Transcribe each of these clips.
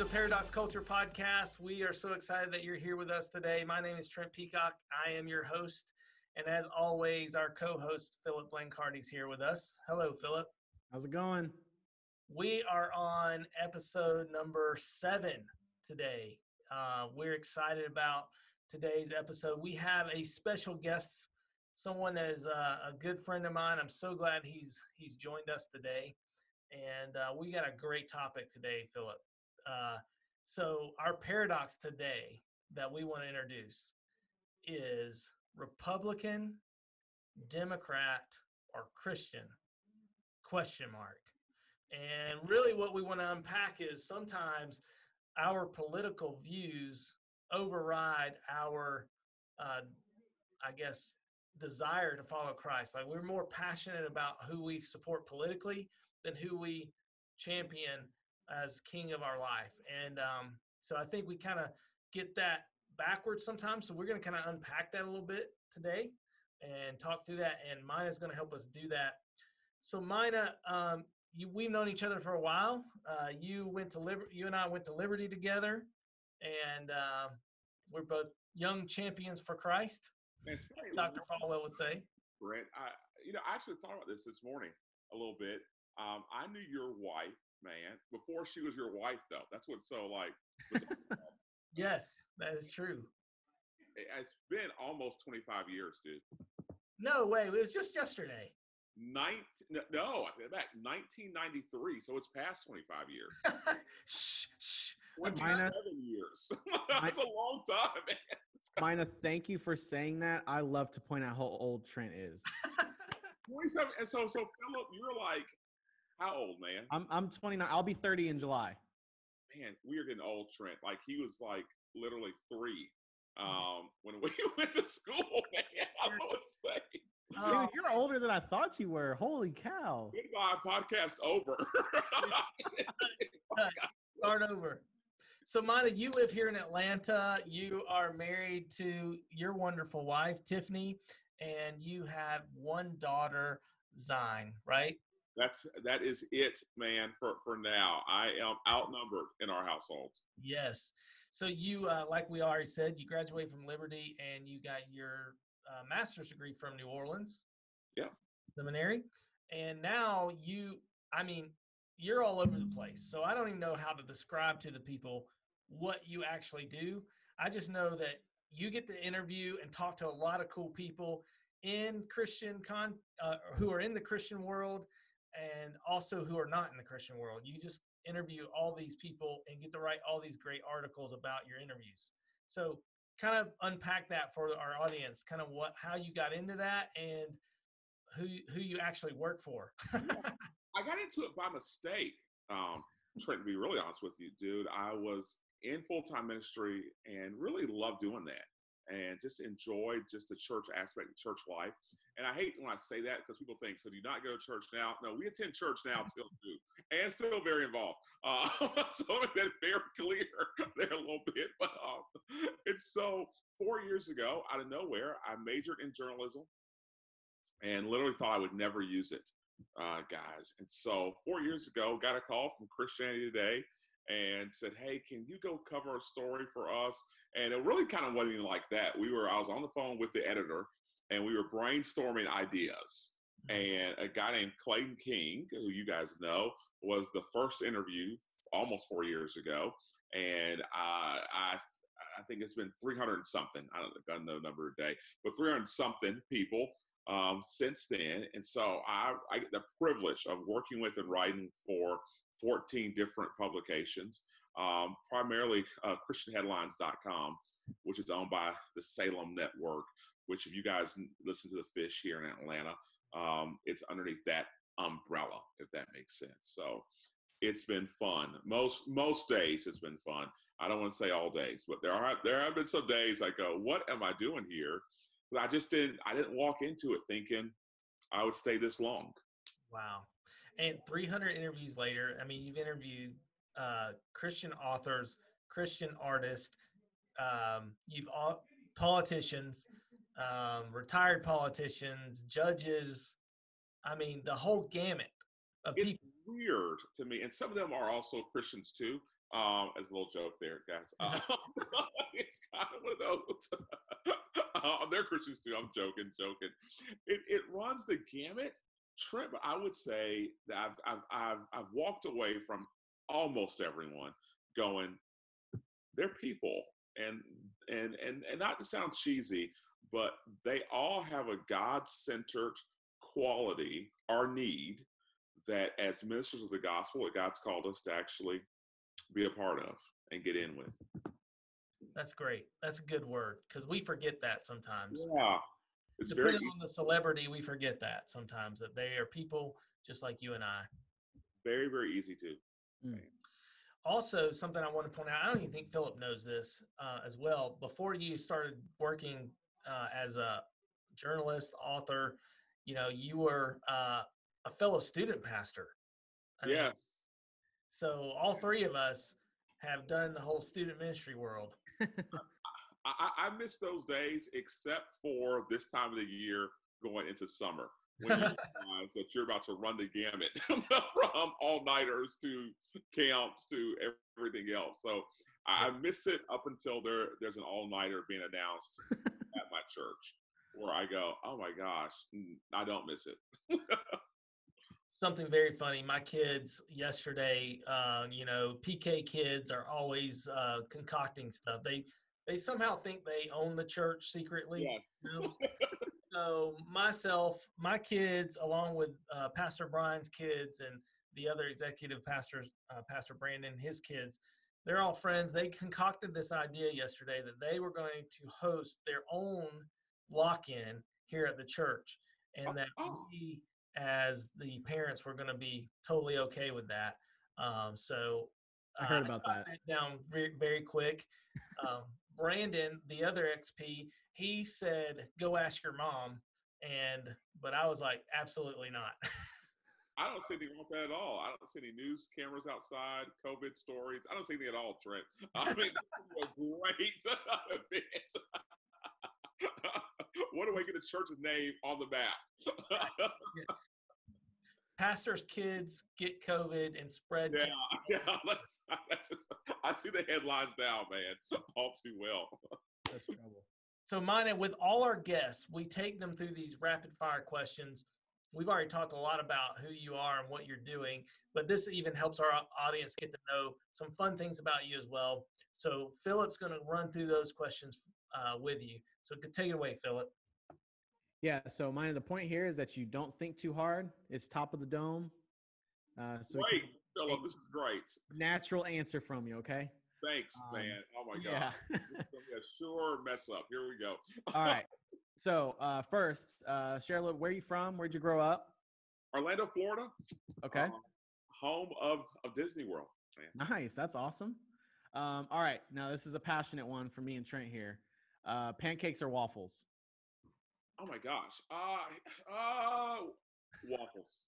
to Paradox Culture Podcast. We are so excited that you're here with us today. My name is Trent Peacock. I am your host. And as always, our co host, Philip Blancardi, is here with us. Hello, Philip. How's it going? We are on episode number seven today. Uh, we're excited about today's episode. We have a special guest, someone that is a, a good friend of mine. I'm so glad he's he's joined us today, and uh, we got a great topic today, Philip. Uh, so our paradox today that we want to introduce is Republican, Democrat, or Christian? Question mark. And really, what we want to unpack is sometimes our political views override our, uh, I guess, desire to follow Christ. Like we're more passionate about who we support politically than who we champion as king of our life. And um, so I think we kind of get that backwards sometimes. So we're going to kind of unpack that a little bit today and talk through that. And Mina is going to help us do that. So Mina, um, you, we've known each other for a while. Uh, you went to Liber- you and I went to Liberty together, and uh, we're both young champions for Christ. That's right. Dr. Falwell would say. Brent, I, you know, I actually thought about this this morning a little bit. Um, I knew your wife, man, before she was your wife, though. That's what's so like. yes, that is true. It's been almost 25 years, dude. No way. It was just yesterday. 19, no, I take it back. 1993. So it's past 25 years. shh, shh. 27 years. That's a long time, man. Mina, thank you for saying that. I love to point out how old Trent is. 27. And so, so Philip, you're like, how old, man? I'm I'm 29. I'll be 30 in July. Man, we are getting old, Trent. Like he was like literally three um, when we went to school, man. I don't know what to say. Dude, you're older than I thought you were. Holy cow. Goodbye, podcast over. Start over. So, Mina, you live here in Atlanta. You are married to your wonderful wife, Tiffany, and you have one daughter, Zine, right? That's that is it, man. For for now, I am outnumbered in our household. Yes. So you, uh, like we already said, you graduated from Liberty and you got your uh, master's degree from New Orleans. Yeah. Seminary, and now you, I mean, you're all over the place. So I don't even know how to describe to the people what you actually do. I just know that you get to interview and talk to a lot of cool people in Christian con uh, who are in the Christian world and also who are not in the Christian world. You just interview all these people and get to write all these great articles about your interviews. So kind of unpack that for our audience, kind of what how you got into that and who who you actually work for. I got into it by mistake. Um, trying to be really honest with you, dude. I was in full time ministry and really loved doing that and just enjoyed just the church aspect of church life. And I hate when I say that because people think, so do you not go to church now? No, we attend church now still too, and still very involved. Uh, so let me that very clear there a little bit. But um, it's so four years ago, out of nowhere, I majored in journalism and literally thought I would never use it, uh, guys. And so four years ago, got a call from Christianity Today and said, "Hey, can you go cover a story for us?" And it really kind of wasn't like that. We were I was on the phone with the editor, and we were brainstorming ideas. And a guy named Clayton King, who you guys know, was the first interview almost four years ago, and uh, I I think it's been 300 something. I don't, I don't know the number a day, but 300 something people um, since then. And so I, I get the privilege of working with and writing for 14 different publications, um, primarily uh, ChristianHeadlines.com, which is owned by the Salem Network. Which, if you guys listen to the fish here in Atlanta, um, it's underneath that umbrella, if that makes sense. So it's been fun. Most most days it's been fun. I don't want to say all days, but there are there have been some days I go, what am I doing here? I just didn't I didn't walk into it thinking I would stay this long. Wow. And 300 interviews later, I mean, you've interviewed uh, Christian authors, Christian artists, um, you've all, politicians, um, retired politicians, judges. I mean, the whole gamut of it's people. weird to me, and some of them are also Christians too. Um, as a little joke there, guys. Uh, it's kind of one of those. uh, they're Christians too. I'm joking, joking. It, it runs the gamut. Trent, I would say that I've, I've, I've, I've walked away from almost everyone going, they're people. And, and, and, and not to sound cheesy, but they all have a God centered quality or need that as ministers of the gospel that God's called us to actually be a part of and get in with. That's great. That's a good word because we forget that sometimes. Yeah. It's Depending very on the celebrity, we forget that sometimes that they are people just like you and I. very, very easy to. Also, something I want to point out, I don't even think Philip knows this uh, as well. Before you started working uh, as a journalist, author, you know, you were uh, a fellow student pastor. I mean, Yes. so all three of us have done the whole student ministry world. I, I miss those days except for this time of the year going into summer when you realize that you're about to run the gamut from all nighters to camps to everything else. So I, miss it up until there there's an all nighter being announced church where I go, oh my gosh, I don't miss it. something very funny. My kids yesterday, uh, you know, PK kids are always uh, concocting stuff. They they somehow think they own the church secretly. Yes. you know? so myself, my kids, along with uh, Pastor Brian's kids and the other executive pastors, uh, Pastor Brandon, his kids, they're all friends. They concocted this idea yesterday that they were going to host their own lock-in here at the church, and that Oh. we, as the parents, were going to be totally okay with that. Um, so I heard uh, about shot that. down very, very quick. Um, Brandon, the other XP, he said, "Go ask your mom," and but I was like, "Absolutely not." I don't see anything wrong with that at all. I don't see any news cameras outside, COVID stories. I don't see anything at all, Trent. I mean, this is a great event. what do we get the church's name on the map? yes. Pastors' kids get COVID and spread. yeah, yeah. Let's, that's just, I see the headlines now, man, all too well. That's trouble. So, Mina, with all our guests, we take them through these rapid fire questions. We've already talked a lot about who you are and what you're doing, but this even helps our audience get to know some fun things about you as well. So, Philip's going to run through those questions uh, with you. So, take it away, Philip. Yeah. So mine. The point here is that you don't think too hard. It's top of the dome. Uh, so we great, Philip. This is great. natural answer from you. Okay. Thanks, Um, man. Oh my god. Yeah. This gonna be a sure mess up. Here we go. All right. So uh, first, uh, little. Where you from? Where'd you grow up? Orlando, Florida. Okay. um, home of, of Disney World. Man. Nice. That's awesome. Um, all right. Now this is a passionate one for me and Trent here. Uh, pancakes or waffles? Oh my gosh. Uh, uh, waffles.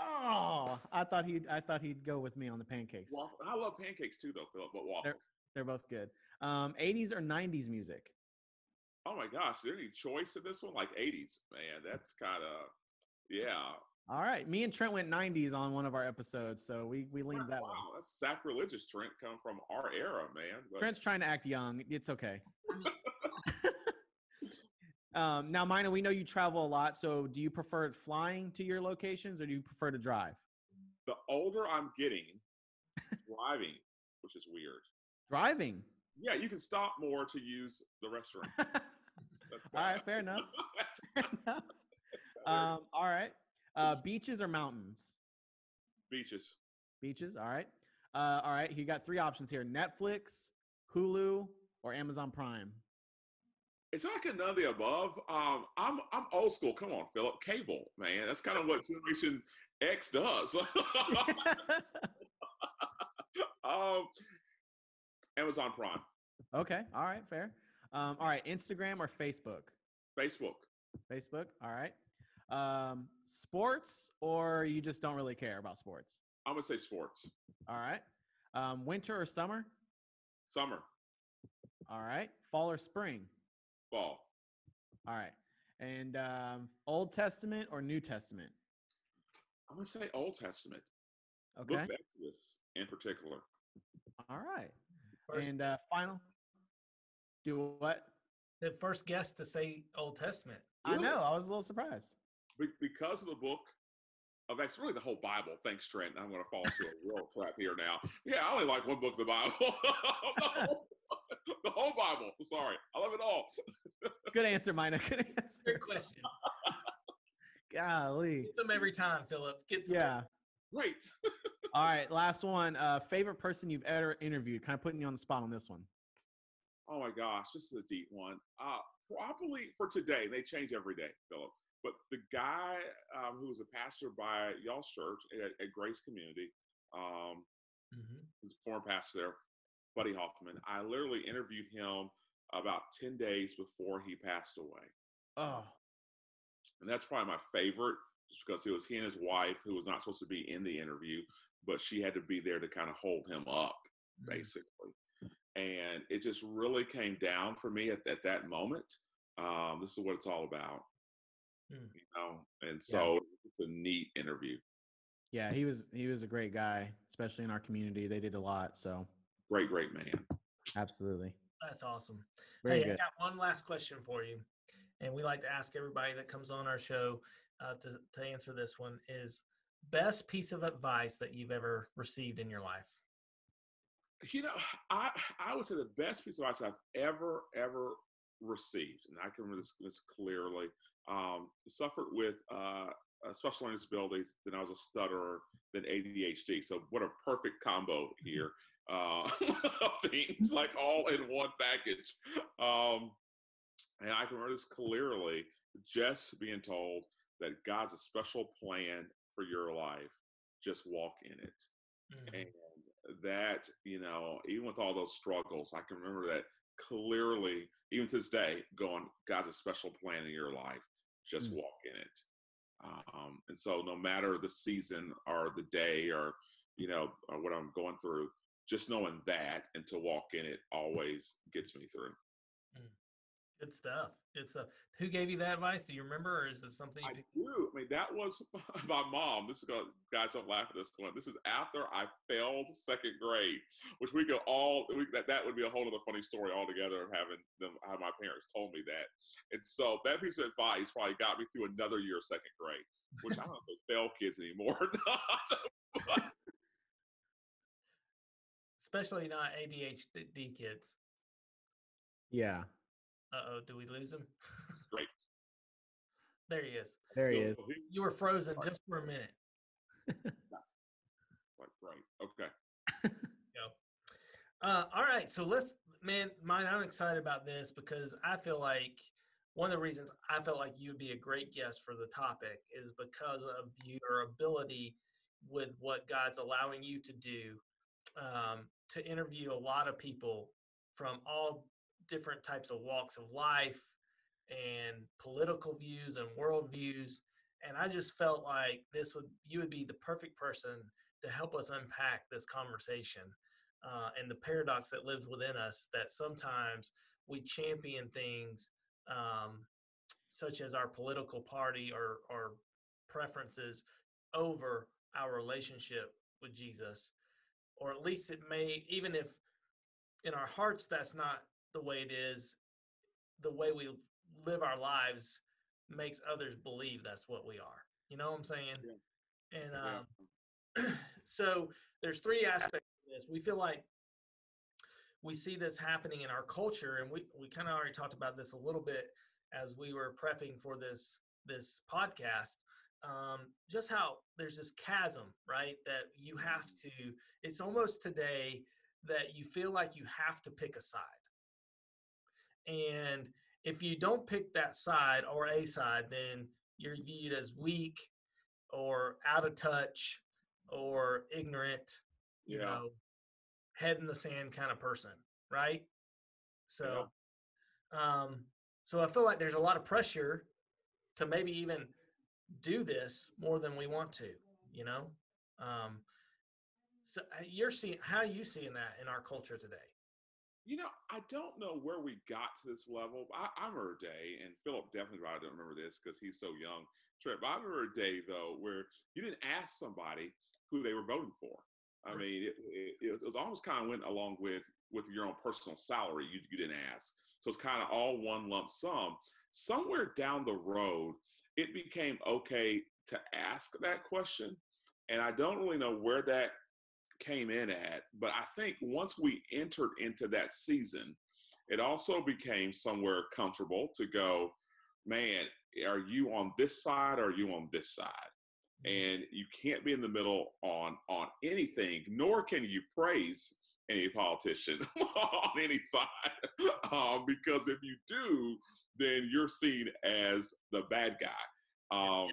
Oh, I thought he'd. I thought he'd go with me on the pancakes. Waffle. I love pancakes too, though, Philip, but waffles. They're both good. Um, 80s or 90s music? Oh my gosh. Is there any choice in this one? Like 80s, man. That's kind of, yeah. All right. Me and Trent went 90s on one of our episodes, so we we leaned that wow, way. that's sacrilegious, Trent, come from our era, man. But Trent's trying to act young. It's okay. um, now, Mina, we know you travel a lot. So, do you prefer flying to your locations, or do you prefer to drive? the older I'm getting, driving, which is weird. Driving. Yeah, you can stop more to use the restroom. all That's right, bad. fair enough. Fair enough. Um, all right. Uh, beaches or mountains? Beaches. Beaches. All right. Uh, all right. You got three options here: Netflix, Hulu, or Amazon Prime. It's like none of the above. Um, I'm I'm old school. Come on, Philip. Cable, man. That's kind of what Generation X does. um, Amazon Prime, okay. All right. Fair. Um, all right. Instagram or Facebook? Facebook. Facebook. All right. Um, sports or you just don't really care about sports? I'm gonna say sports. All right. Um, winter or summer? Summer, All right. Fall or spring? fall. All right. And um, Old Testament or New Testament? I'm gonna say Old Testament. Okay. Book of Exodus in particular. All right. First, and uh, final. Do what? the first guest to say Old Testament. I know. I was a little surprised. Be- because of the book of Acts, really the whole Bible. Thanks, Trent. I'm going to fall into a real trap here now. Yeah, I only like one book of the Bible. the, whole, the whole Bible. Sorry, I love it all. Good answer, Mina. Good answer. Good question. Golly. Get them every time, Philip. Get some. Yeah. Great. All right. Last one. Uh, favorite person you've ever interviewed? Kind of putting you on the spot on this one. Oh my gosh, this is a deep one. Uh, probably for today, they change every day, Philip. But the guy um, who was a pastor by y'all's church at, at Grace Community, um, Mhm. he's a former pastor there, Buddy Hoffman. I literally interviewed him about 10 days before he passed away. Oh. And that's probably my favorite, just because it was he and his wife who was not supposed to be in the interview, but she had to be there to kind of hold him up, Mhm. basically. And it just really came down for me at, at that moment. Um, this is what it's all about, Hmm. you know. And so it's a neat interview. Yeah. He was. He was a great guy, especially in our community. They did a lot. So Great, great man. absolutely. That's awesome. Very hey, good. I got one last question for you, and we like to ask everybody that comes on our show uh, to to answer this one: is best piece of advice that you've ever received in your life? You know, I I would say the best piece of advice I've ever ever received, and I can remember this, this clearly. Um, suffered with uh, special learning disabilities, then I was a stutterer, then ADHD. So what a perfect combo here uh, of things, like all in one package. Um, and I can remember this clearly, just being told that God's a special plan for your life. Just walk in it Mhm. and that you know even with all those struggles i can remember that clearly even to this day going god's a special plan in your life. Just Mm. walk in it. Um, and so no matter the season or the day or you know or what i'm going through just knowing that and to walk in it always gets me through Good stuff. Good stuff. Who gave you that advice? Do you remember, or is this something you I picked? do. I mean, that was my mom. This is going guys don't laugh at this point. This is after I failed second grade, which we could all we, that that would be a whole other funny story altogether. Of having them, how my parents told me that, and so that piece of advice probably got me through another year of second grade, which I don't know if they fail kids anymore or not. but Especially not ADHD kids. Yeah. Uh oh, do we lose him? it's great. there he is. There he is. You were frozen Sorry. just for a minute. like, great. Okay. Uh, all right, so let's, man, mine. I'm excited about this because I feel like one of the reasons I felt like you would be a great guest for the topic is because of your ability with what God's allowing you to do um, to interview a lot of people from all different types of walks of life and political views and worldviews. And I just felt like this would you would be the perfect person to help us unpack this conversation uh, and the paradox that lives within us that sometimes we champion things um, such as our political party or, or preferences over our relationship with Jesus. Or at least it may, even if in our hearts that's not the way it is, the way we live our lives makes others believe that's what we are. You know what I'm saying? And Yeah. um, so there's three aspects of this. We feel like we see this happening in our culture, and we, we kind of already talked about this a little bit as we were prepping for this this podcast. Um, just how there's this chasm, right? That you have to. It's almost today that you feel like you have to pick a side, and if you don't pick that side or a side, then you're viewed as weak or out of touch or ignorant, you Yeah. know, head in the sand kind of person, right? So, um, so I feel like there's a lot of pressure to maybe even do this more than we want to, you know. Um, so uh, you're seeing how are you seeing that in our culture today? You know, I don't know where we got to this level. I, I remember a day, and Philip definitely probably don't remember this because he's so young. Trip, I remember a day though where you didn't ask somebody who they were voting for. I mean, it, it, it was almost kind of went along with with your own personal salary. You you didn't ask, so it's kind of all one lump sum. Somewhere down the road, it became okay to ask that question, and I don't really know where that came in at, but I think once we entered into that season, it also became somewhere comfortable to go, man, are you on this side or are you on this side? Mm-hmm. And you can't be in the middle on on anything, nor can you praise any politician on any side, um, because if you do, then you're seen as the bad guy. Um,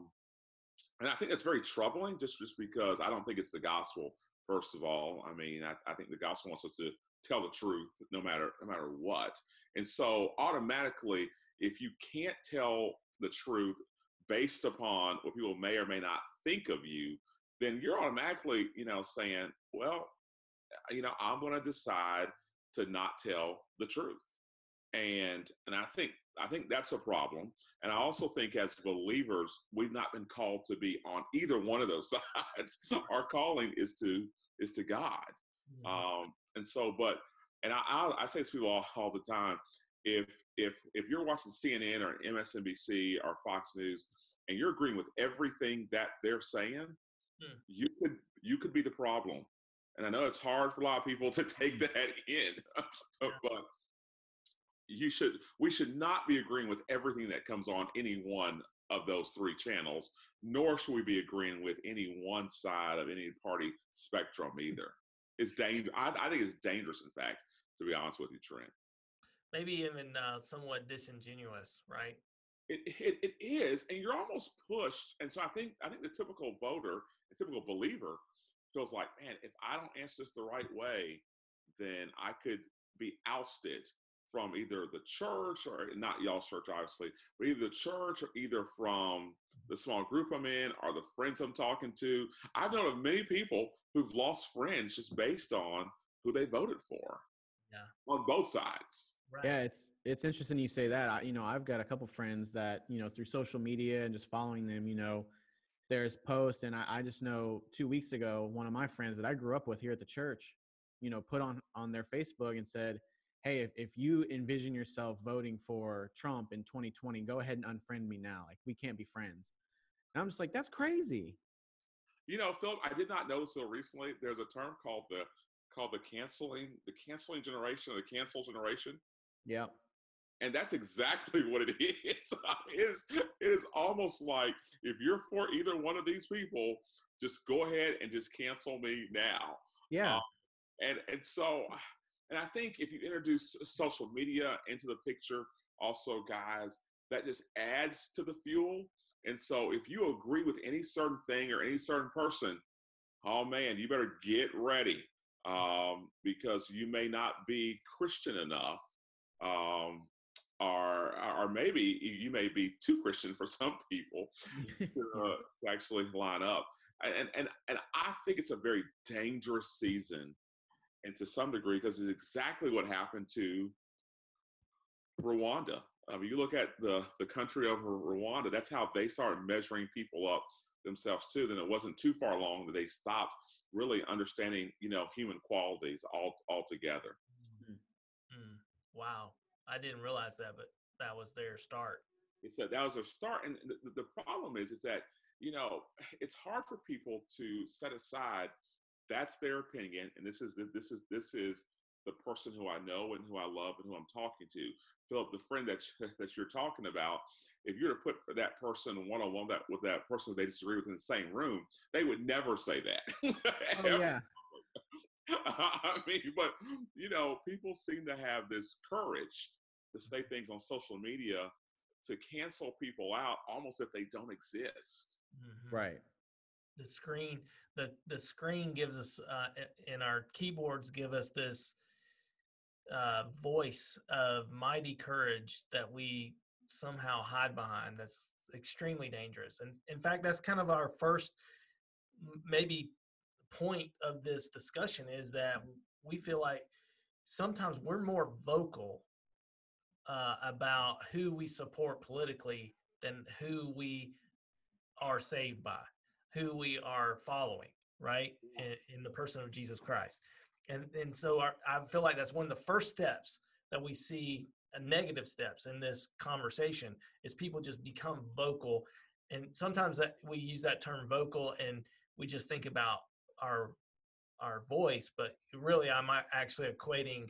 and I think that's very troubling, just just because I don't think it's the gospel. First of all, I mean, I, I think the gospel wants us to tell the truth no matter no matter what. And so automatically, if you can't tell the truth based upon what people may or may not think of you, then you're automatically, you know, saying, well, uh, you know, I'm going to decide to not tell the truth. And and I think I think that's a problem. And I also think as believers, we've not been called to be on either one of those sides. Our calling is to is to God. Mm-hmm. Um, and so, but and I, I, I say to people all, all the time, if if if you're watching CNN or MSNBC or Fox News and you're agreeing with everything that they're saying, hmm. you could you could be the problem. And I know it's hard for a lot of people to take that in, but you should we should not be agreeing with everything that comes on any one of those three channels, nor should we be agreeing with any one side of any party spectrum either. It's dangerous. I, I think it's dangerous, in fact, to be honest with you, Trent maybe even uh, somewhat disingenuous, right? It, it, it is, and you're almost pushed. And so I think I think the typical voter, the typical believer, feels like, man, if I don't answer this the right way, then I could be ousted from either the church or not y'all's church, obviously, but either the church or either from the small group I'm in or the friends I'm talking to. I've known of many people who've lost friends just based on who they voted for. Yeah. On both sides. Right. Yeah, it's it's interesting you say that. I, you know, I've got a couple friends that you know through social media and just following them. You know, there's posts, and I, I just know two weeks ago, one of my friends that I grew up with here at the church, you know, put on on their Facebook and said, "Hey, if if you envision yourself voting for Trump in 2020, go ahead and unfriend me now. Like we can't be friends." And I'm just like, "That's crazy." You know, Philip, I did not know so recently. There's a term called the called the canceling the canceling generation, or the cancel generation yeah. And that's exactly what it is. it is. It is almost like if you're for either one of these people, just go ahead and just cancel me now. Yeah. Um, and and so, and I think if you introduce social media into the picture, also, guys, that just adds to the fuel. And so, if you agree with any certain thing or any certain person, oh man, you better get ready um, because you may not be Christian enough um, or or maybe you may be too Christian for some people to, uh, to actually line up. And and and I think it's a very dangerous season, and to some degree, because it's exactly what happened to Rwanda. I mean, you look at the the country of Rwanda. That's how they started measuring people up themselves too. Then it wasn't too far along that they stopped really understanding, you know, human qualities all altogether. Hmm. Hmm. Wow, I didn't realize that, but that was their start. It's that that was their start, and the, the problem is, is that you know it's hard for people to set aside that's their opinion, and this is this is this is the person who I know and who I love and who I'm talking to. Philip, the friend that that you're talking about, if you're to put that person one on one that with that person they disagree with in the same room, they would never say that. oh yeah. I mean, but you know, people seem to have this courage to say things on social media to cancel people out almost if they don't exist. Mm-hmm. Right. The screen, the the screen gives us, uh, and our keyboards give us this uh, voice of mighty courage that we somehow hide behind. That's extremely dangerous. And in fact, that's kind of our first maybe point of this discussion is that we feel like sometimes we're more vocal uh, about who we support politically than who we are saved by, who we are following. right? In, in the person of Jesus Christ. And, and so our, I feel like that's one of the first steps that we see a negative steps in this conversation is people just become vocal and sometimes that we use that term vocal and we just think about our our voice but really i'm actually equating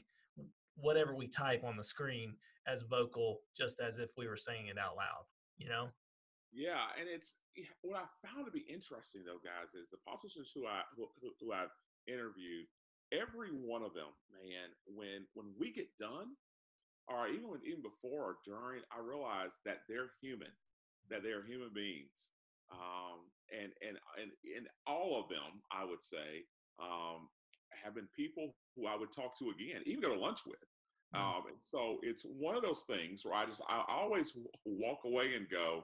whatever we type on the screen as vocal just as if we were saying it out loud you know yeah and it's what i found to be interesting though guys is the apostles who i who, who i've interviewed every one of them man when when we get done or even when, even before or during i realize that they're human that they're human beings um, and and and and all of them i would say um, have been people who i would talk to again even go to lunch with mm. um, and so it's one of those things where i just i always walk away and go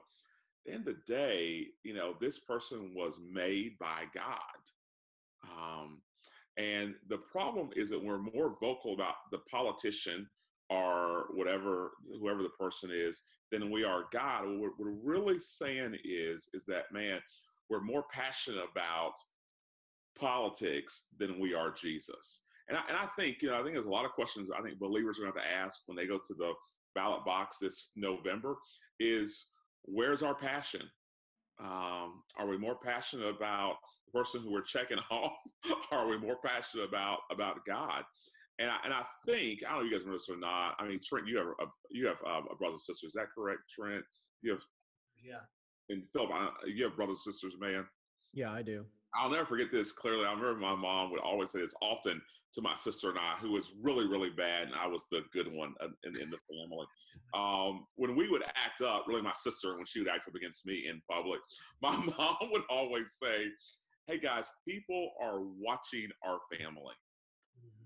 in the day you know this person was made by god um, and the problem is that we're more vocal about the politician or whatever, whoever the person is, than we are God. What we're really saying is, is that man, we're more passionate about politics than we are Jesus. And I, and I think, you know, I think there's a lot of questions I think believers are going to have to ask when they go to the ballot box this November is where's our passion? Um, are we more passionate about the person who we're checking off? are we more passionate about about God? And I, and I think I don't know if you guys know this or not. I mean, Trent, you have a, you have um, a brother and sister. Is that correct, Trent? You have yeah. And Philip, you have brothers and sisters, man. Yeah, I do. I'll never forget this clearly. I remember my mom would always say this often to my sister and I, who was really, really bad, and I was the good one in, in the family. Um, when we would act up, really, my sister, when she would act up against me in public, my mom would always say, Hey guys, people are watching our family.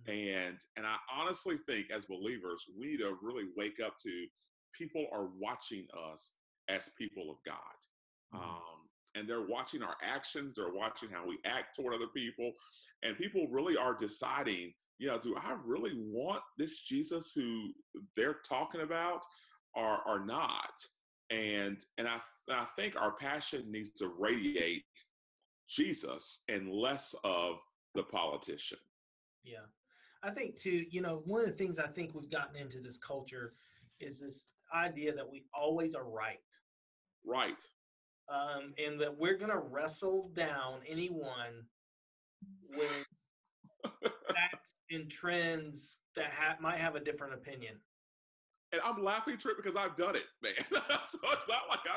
Mm-hmm. And and I honestly think as believers, we need to really wake up to people are watching us as people of God. Mm-hmm. Um, and they're watching our actions, they're watching how we act toward other people. And people really are deciding, you know, do I really want this Jesus who they're talking about or, or not? And and I, I think our passion needs to radiate Jesus and less of the politician. Yeah. I think too, you know, one of the things I think we've gotten into this culture is this idea that we always are right. Right. Um, and that we're going to wrestle down anyone with facts and trends that ha- might have a different opinion. And I'm laughing, Trip, because I've done it, man. so it's not like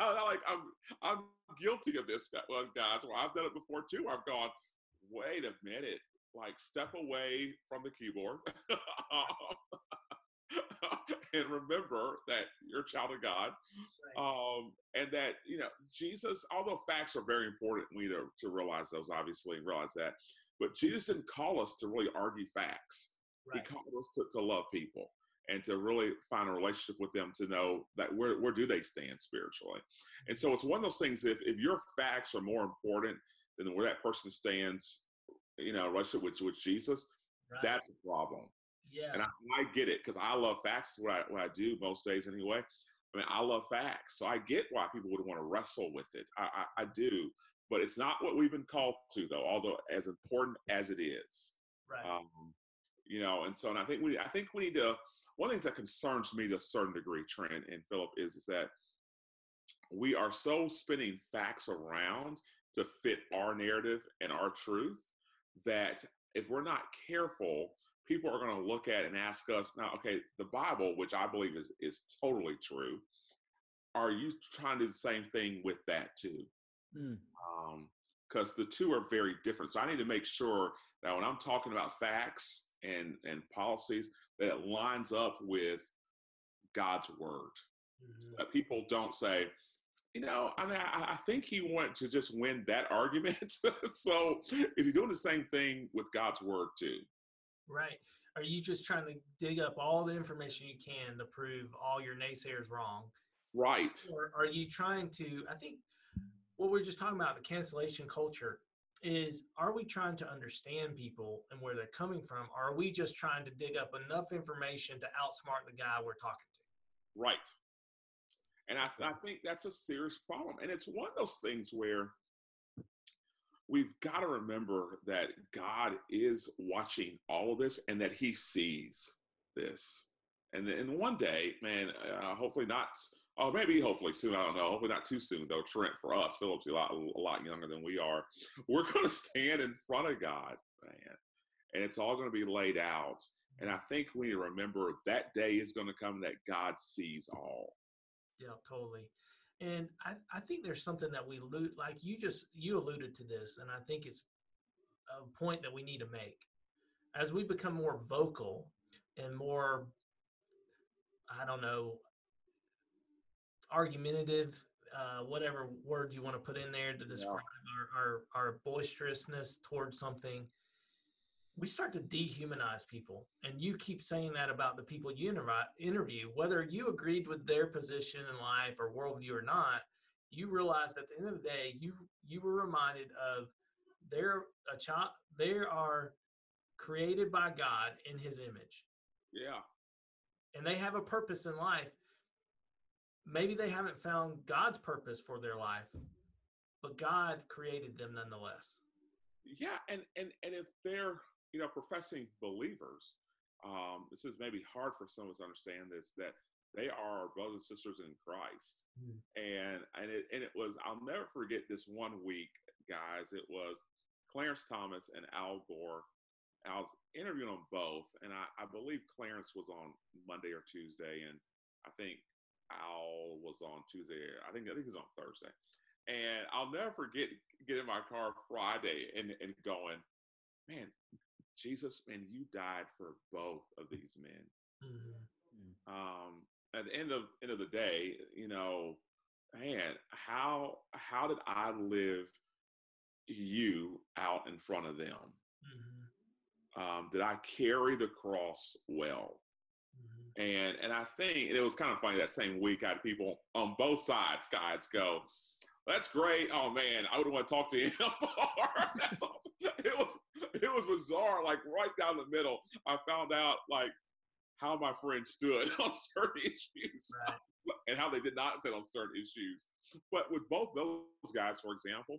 I'm, not like I'm, I'm guilty of this, guys. Well, I've done it before too. I've gone, wait a minute, like step away from the keyboard and remember that you're a child of God. Um, and that, you know, Jesus, although facts are very important, we need to, to realize those, obviously, realize that. But Jesus didn't call us to really argue facts. Right. He called us to, to love people and to really find a relationship with them to know that where, where do they stand spiritually. And so it's one of those things, if, if your facts are more important than where that person stands you know, relationship with with Jesus, right. that's a problem. Yeah. And I, I get it because I love facts. What I what I do most days anyway. I mean, I love facts, so I get why people would want to wrestle with it. I, I, I do, but it's not what we've been called to, though. Although as important as it is, right? Um, you know, and so and I think we I think we need to. One of the things that concerns me to a certain degree, Trent and Philip, is is that we are so spinning facts around to fit our narrative and our truth that if we're not careful, people are going to look at and ask us now, okay, the Bible, which I believe is, is totally true, are you trying to do the same thing with that too? Because mm. um, the two are very different. So I need to make sure that when I'm talking about facts and, and policies, that it lines up with God's word. Mm-hmm. So that people don't say, you know, I mean, I, I, think he wanted to just win that argument. so is he doing the same thing with God's word too? Right. Are you just trying to dig up all the information you can to prove all your naysayers wrong? Right. Or are you trying to, I think what we're just talking about, the cancellation culture, is are we trying to understand people and where they're coming from? Or are we just trying to dig up enough information to outsmart the guy we're talking to? Right. And I, I think that's a serious problem. And it's one of those things where we've got to remember that God is watching all of this and that He sees this. And then one day, man, uh, hopefully not. Oh, maybe hopefully soon. I don't know. Hopefully not too soon though. Trent, for us, Philip's a lot, a lot younger than we are. We're going to stand in front of God, man, and it's all going to be laid out. And I think we remember that day is going to come that God sees all. Yeah, totally. And I, I think there's something that we lose, like you just you alluded to this, and I think it's a point that we need to make as we become more vocal and more, I don't know, argumentative, uh, whatever word you want to put in there to describe yeah. our, our, our boisterousness towards something we start to dehumanize people and you keep saying that about the people you interview whether you agreed with their position in life or worldview or not you realize at the end of the day you you were reminded of they're a child they are created by god in his image. Yeah. And they have a purpose in life. Maybe they haven't found god's purpose for their life but god created them nonetheless. Yeah and and and if they're you know, professing believers, um, this is maybe hard for some of us to understand this, that they are our brothers and sisters in Christ. Mm. And and it and it was, I'll never forget this one week, guys. It was Clarence Thomas and Al Gore. I was interviewing them both, and I, I believe Clarence was on Monday or Tuesday, and I think Al was on Tuesday. I think I think he was on Thursday. And I'll never forget getting in my car Friday and, and going, man, Jesus, man, you died for both of these men. Mm-hmm. Um, at the end of end of the day, you know, man, how how did I live you out in front of them? Mm-hmm. Um, did I carry the cross well? Mm-hmm. And and I think and it was kind of funny that same week I had people on both sides, guys, go, that's great. Oh man, I would want to talk to him That's awesome. It was it was bizarre. Like right down the middle, I found out like how my friends stood on certain issues right. and how they did not sit on certain issues. But with both those guys, for example,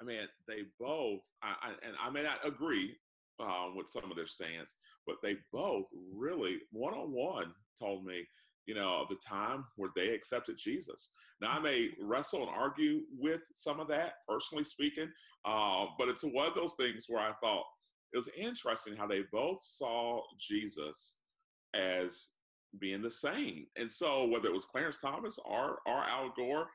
I mean, they both, I, I, and I may not agree um, with some of their stance, but they both really one on one told me you know, the time where they accepted Jesus. Now, I may wrestle and argue with some of that, personally speaking, uh, but it's one of those things where I thought it was interesting how they both saw Jesus as being the same. And so, whether it was Clarence Thomas or, or Al Gore,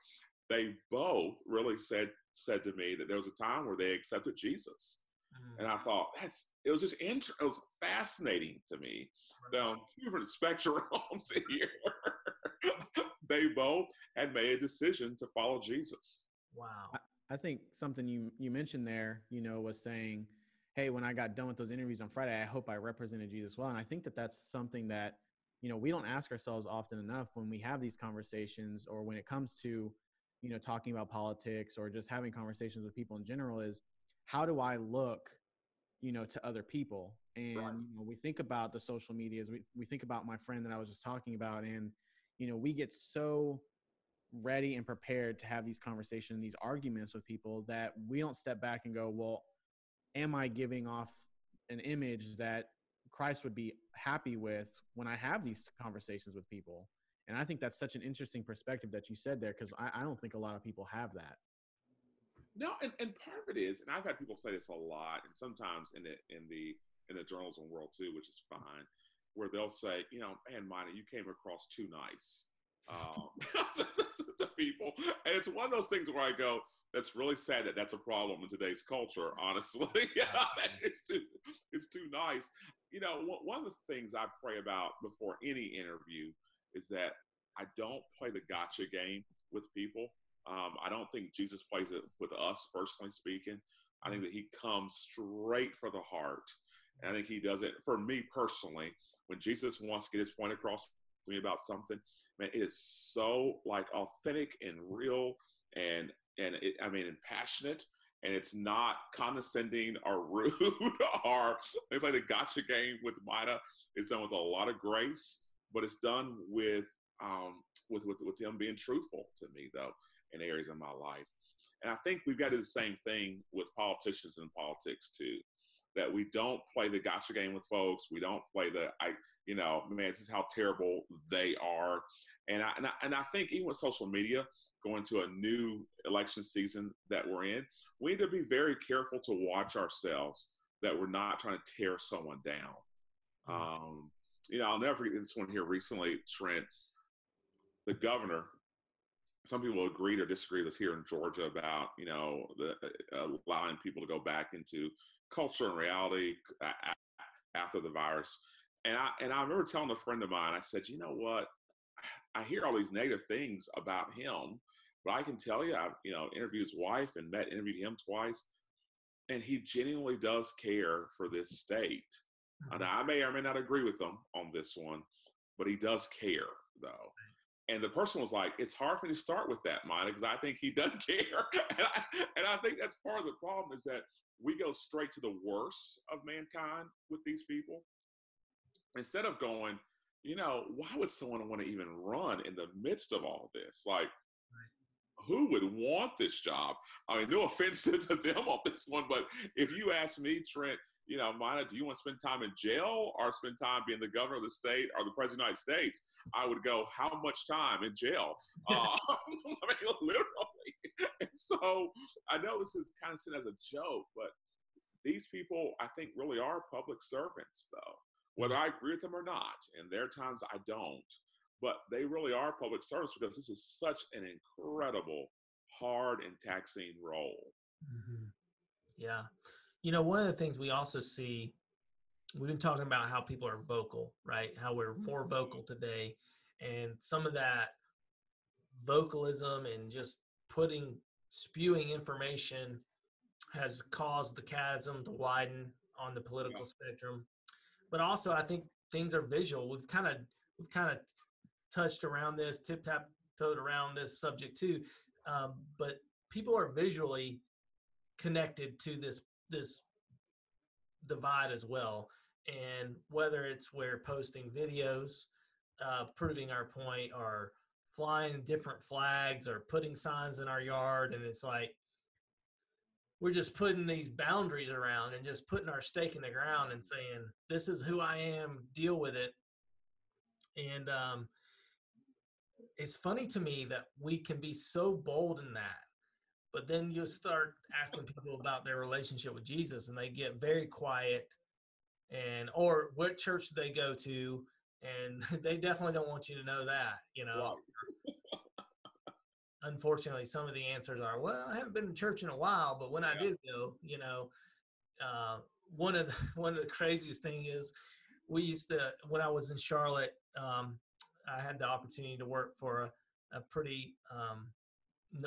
they both really said said to me that there was a time where they accepted Jesus. Mm. And I thought that's it was just inter- it was fascinating to me. Down two different spectrums here. they both had made a decision to follow Jesus. Wow. I, I think something you you mentioned there, you know, was saying, "Hey, when I got done with those interviews on Friday, I hope I represented Jesus well." And I think that that's something that you know we don't ask ourselves often enough when we have these conversations or when it comes to you know talking about politics or just having conversations with people in general is how do I look, you know, to other people? And right. you know, we think about the social medias. We we think about my friend that I was just talking about, and you know, we get so ready and prepared to have these conversations, these arguments with people that we don't step back and go, well, am I giving off an image that Christ would be happy with when I have these conversations with people? And I think that's such an interesting perspective that you said there because I, I, don't think a lot of people have that. No, and, and part of it is, and I've had people say this a lot, and sometimes in the in the in the journalism world too, which is fine, where they'll say, you know, man, Mina, you came across too nice um, to people, and it's one of those things where I go, that's really sad that that's a problem in today's culture. Honestly, it's too it's too nice. You know, one of the things I pray about before any interview is that I don't play the gotcha game with people. Um, I don't think Jesus plays it with us, personally speaking. I think that he comes straight for the heart. And I think he does it for me personally. When Jesus wants to get his point across to me about something, man, it is so like authentic and real and and it, I mean and passionate. And it's not condescending or rude or they play the gotcha game with Mina. It's done with a lot of grace, but it's done with um, with, with with him being truthful to me though in areas of my life. And I think we've got to do the same thing with politicians and politics too. That we don't play the gotcha game with folks. We don't play the, I, you know, man, this is how terrible they are. And I, and I, and I think even with social media, going to a new election season that we're in, we need to be very careful to watch ourselves that we're not trying to tear someone down. Mm-hmm. Um, you know, I'll never forget this one here recently, Trent. The governor some people agree or disagree with us here in Georgia about you know the, uh, allowing people to go back into culture and reality after the virus. And I and I remember telling a friend of mine, I said, you know what, I hear all these negative things about him, but I can tell you, I've you know interviewed his wife and met interviewed him twice, and he genuinely does care for this state. And mm-hmm. I may or may not agree with him on this one, but he does care though. And the person was like, it's hard for me to start with that, Mina, because I think he doesn't care. and, I, and I think that's part of the problem is that we go straight to the worst of mankind with these people instead of going, you know, why would someone want to even run in the midst of all this? Like, who would want this job? I mean, no offense to them on this one, but if you ask me, Trent, you know, Mina, do you want to spend time in jail or spend time being the governor of the state or the president of the United States? I would go, how much time in jail? Uh, I mean, literally. And so I know this is kind of seen as a joke, but these people, I think, really are public servants, though, whether I agree with them or not. And there are times I don't, but they really are public servants because this is such an incredible, hard, and taxing role. Mm-hmm. Yeah. You know, one of the things we also see, we've been talking about how people are vocal, right? How we're more mm-hmm. vocal today. And some of that vocalism and just putting, spewing information has caused the chasm to widen on the political yeah. spectrum. But also, I think things are visual. We've kind of, we've kind of touched around this, tip tap toed around this subject too. Um, but people are visually connected to this this divide as well. And whether it's we're posting videos uh, proving our point or flying different flags or putting signs in our yard, and it's like we're just putting these boundaries around and just putting our stake in the ground and saying, This is who I am, deal with it. And um, it's funny to me that we can be so bold in that but then you start asking people about their relationship with Jesus and they get very quiet and or what church they go to and they definitely don't want you to know that, you know. Unfortunately, some of the answers are, well, I haven't been in church in a while, but when yeah. I did go, you know, uh, one of the one of the craziest thing is we used to when I was in Charlotte, um, I had the opportunity to work for a, a pretty um,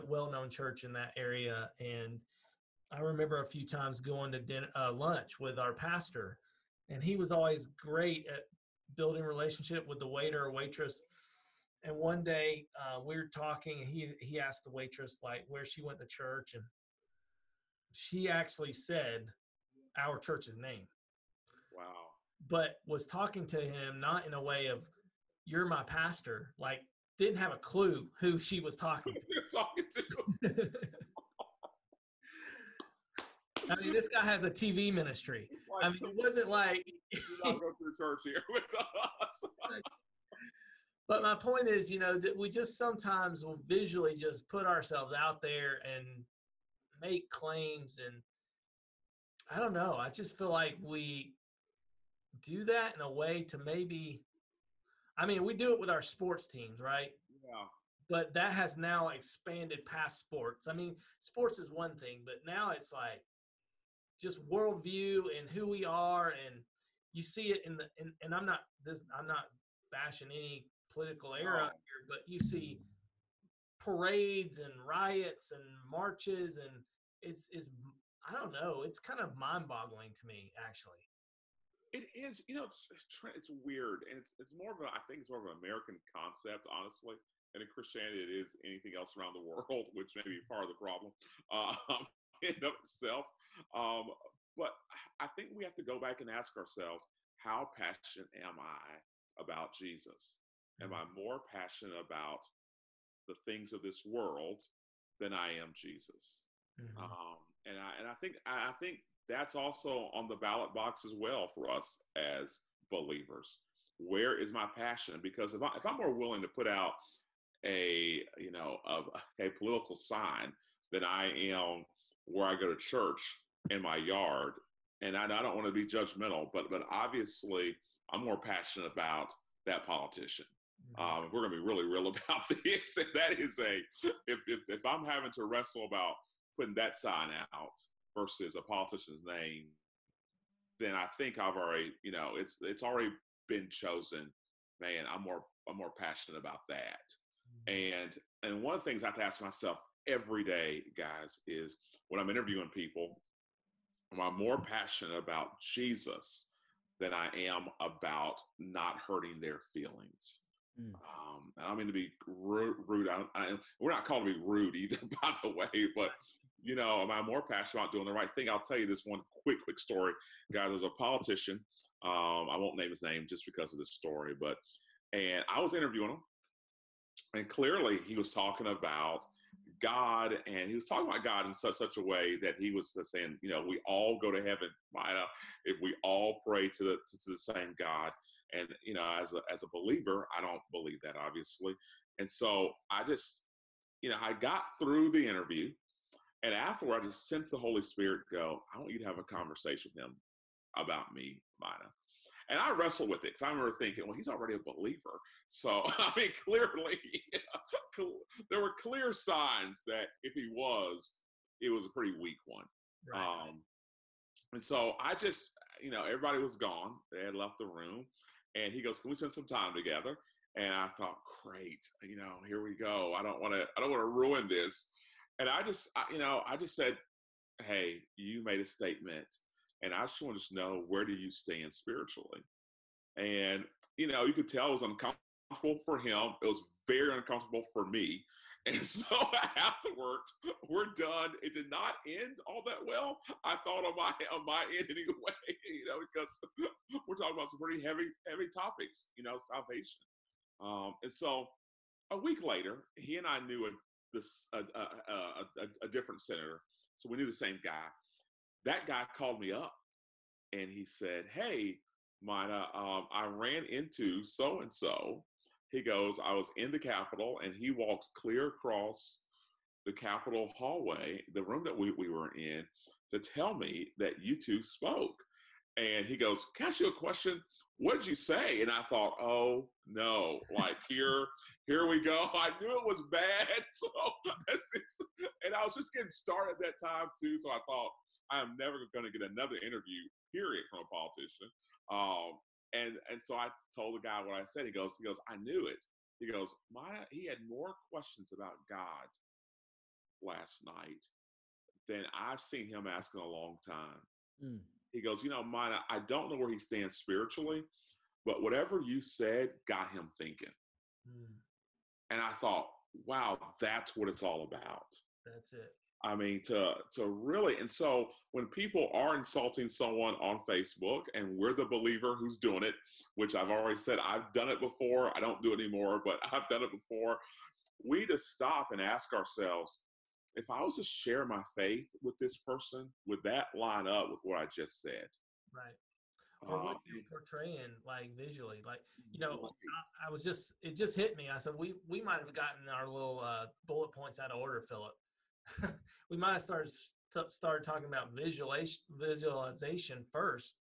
well-known church in that area and i remember a few times going to dinner uh, lunch with our pastor and he was always great at building relationship with the waiter or waitress and one day uh, we were talking and he he asked the waitress like where she went to church and she actually said our church's name. Wow. But was talking to him not in a way of you're my pastor like didn't have a clue who she was talking to. talking to. I mean, this guy has a TV ministry. I mean, it wasn't like you not go church here with us. but my point is, you know, that we just sometimes will visually just put ourselves out there and make claims, and I don't know. I just feel like we do that in a way to maybe I mean, we do it with our sports teams, right? Yeah. But that has now expanded past sports. I mean, sports is one thing, but now it's like just worldview and who we are, and you see it in the. And, and I'm not this. I'm not bashing any political era oh. here, but you see parades and riots and marches, and it's is I don't know. It's kind of mind-boggling to me, actually. It is, you know, it's, it's weird, and it's it's more of a, I think it's more of an American concept, honestly. And in Christianity, it is anything else around the world, which may be part of the problem um, in of itself. Um, but I think we have to go back and ask ourselves, how passionate am I about Jesus? Am I mm-hmm. more passionate about the things of this world than I am Jesus. Mhm. Um, and I and I think I think that's also on the ballot box as well for us as believers. Where is my passion? Because if I if I'm more willing to put out a you know a, a political sign than I am where I go to church in my yard, and I, I don't want to be judgmental, but but obviously I'm more passionate about that politician. Mhm. Um, we're going to be really real about this. And that is a if, if if I'm having to wrestle about putting that sign out versus a politician's name, then I think I've already you know it's it's already been chosen. Man, I'm more I'm more passionate about that. And and one of the things I have to ask myself every day, guys, is when I'm interviewing people, am I more passionate about Jesus than I am about not hurting their feelings? Mm. Um, and I mean to be rude. rude. I, I, we're not called to be rude either, by the way. But you know, am I more passionate about doing the right thing? I'll tell you this one quick, quick story. Guys, there's a politician. Um, I won't name his name just because of this story, but and I was interviewing him, and clearly he was talking about God, and he was talking about God in such such a way that he was saying, you know, we all go to heaven, right? Uh, if we all pray to the to, to the same God, and you know, as a as a believer, I don't believe that obviously, and so I just, you know, I got through the interview, and afterward, I just sensed the Holy Spirit go, I want you to have a conversation with him about me, Mina. And I wrestled with it because I remember thinking, well, he's already a believer. So, I mean, clearly, there were clear signs that if he was, it was a pretty weak one. Right. Um, and so I just, you know, everybody was gone. They had left the room. And he goes, Can we spend some time together? And I thought, great, you know, here we go. I don't want to, I don't want to ruin this. And I just, I, you know, I just said, hey, you made a statement, and I just want to know where do you stand spiritually? And you know, you could tell it was uncomfortable for him. It was very uncomfortable for me. And so afterward, we're done. It did not end all that well. I thought on my on my end anyway, you know, because we're talking about some pretty heavy heavy topics, you know, salvation. Um, and so a week later, he and I knew a this a, a, a, a, different senator, so we knew the same guy. That guy called me up, and he said, "Hey, Mina, um, I ran into so and so." He goes, "I was in the Capitol, and he walked clear across the Capitol hallway, the room that we, we were in, to tell me that you two spoke." And he goes, "Can I ask you a question? What did you say?" And I thought, "Oh no! Like here, here we go. I knew it was bad. So, and I was just getting started at that time too. So I thought I am never going to get another interview, period, from a politician. Um, and and so I told the guy what I said. He goes, he goes, I knew it. He goes, my he had more questions about God last night than I've seen him ask in a long time. Mm. He goes, you know, mine, I don't know where he stands spiritually, but whatever you said got him thinking. Mm, And I thought, wow, that's what it's all about. that's it. I mean, to to really, and so when people are insulting someone on Facebook, and we're the believer who's doing it, which I've already said I've done it before. I don't do it anymore, but I've done it before. We just stop and ask ourselves, if I was to share my faith with this person, would that line up with what I just said? Right. Or what Um, you're portraying, like visually, like you know, I, I was just it just hit me. I said we we might have gotten our little uh, bullet points out of order, Philip. we might have started st- started talking about visualization visualization first,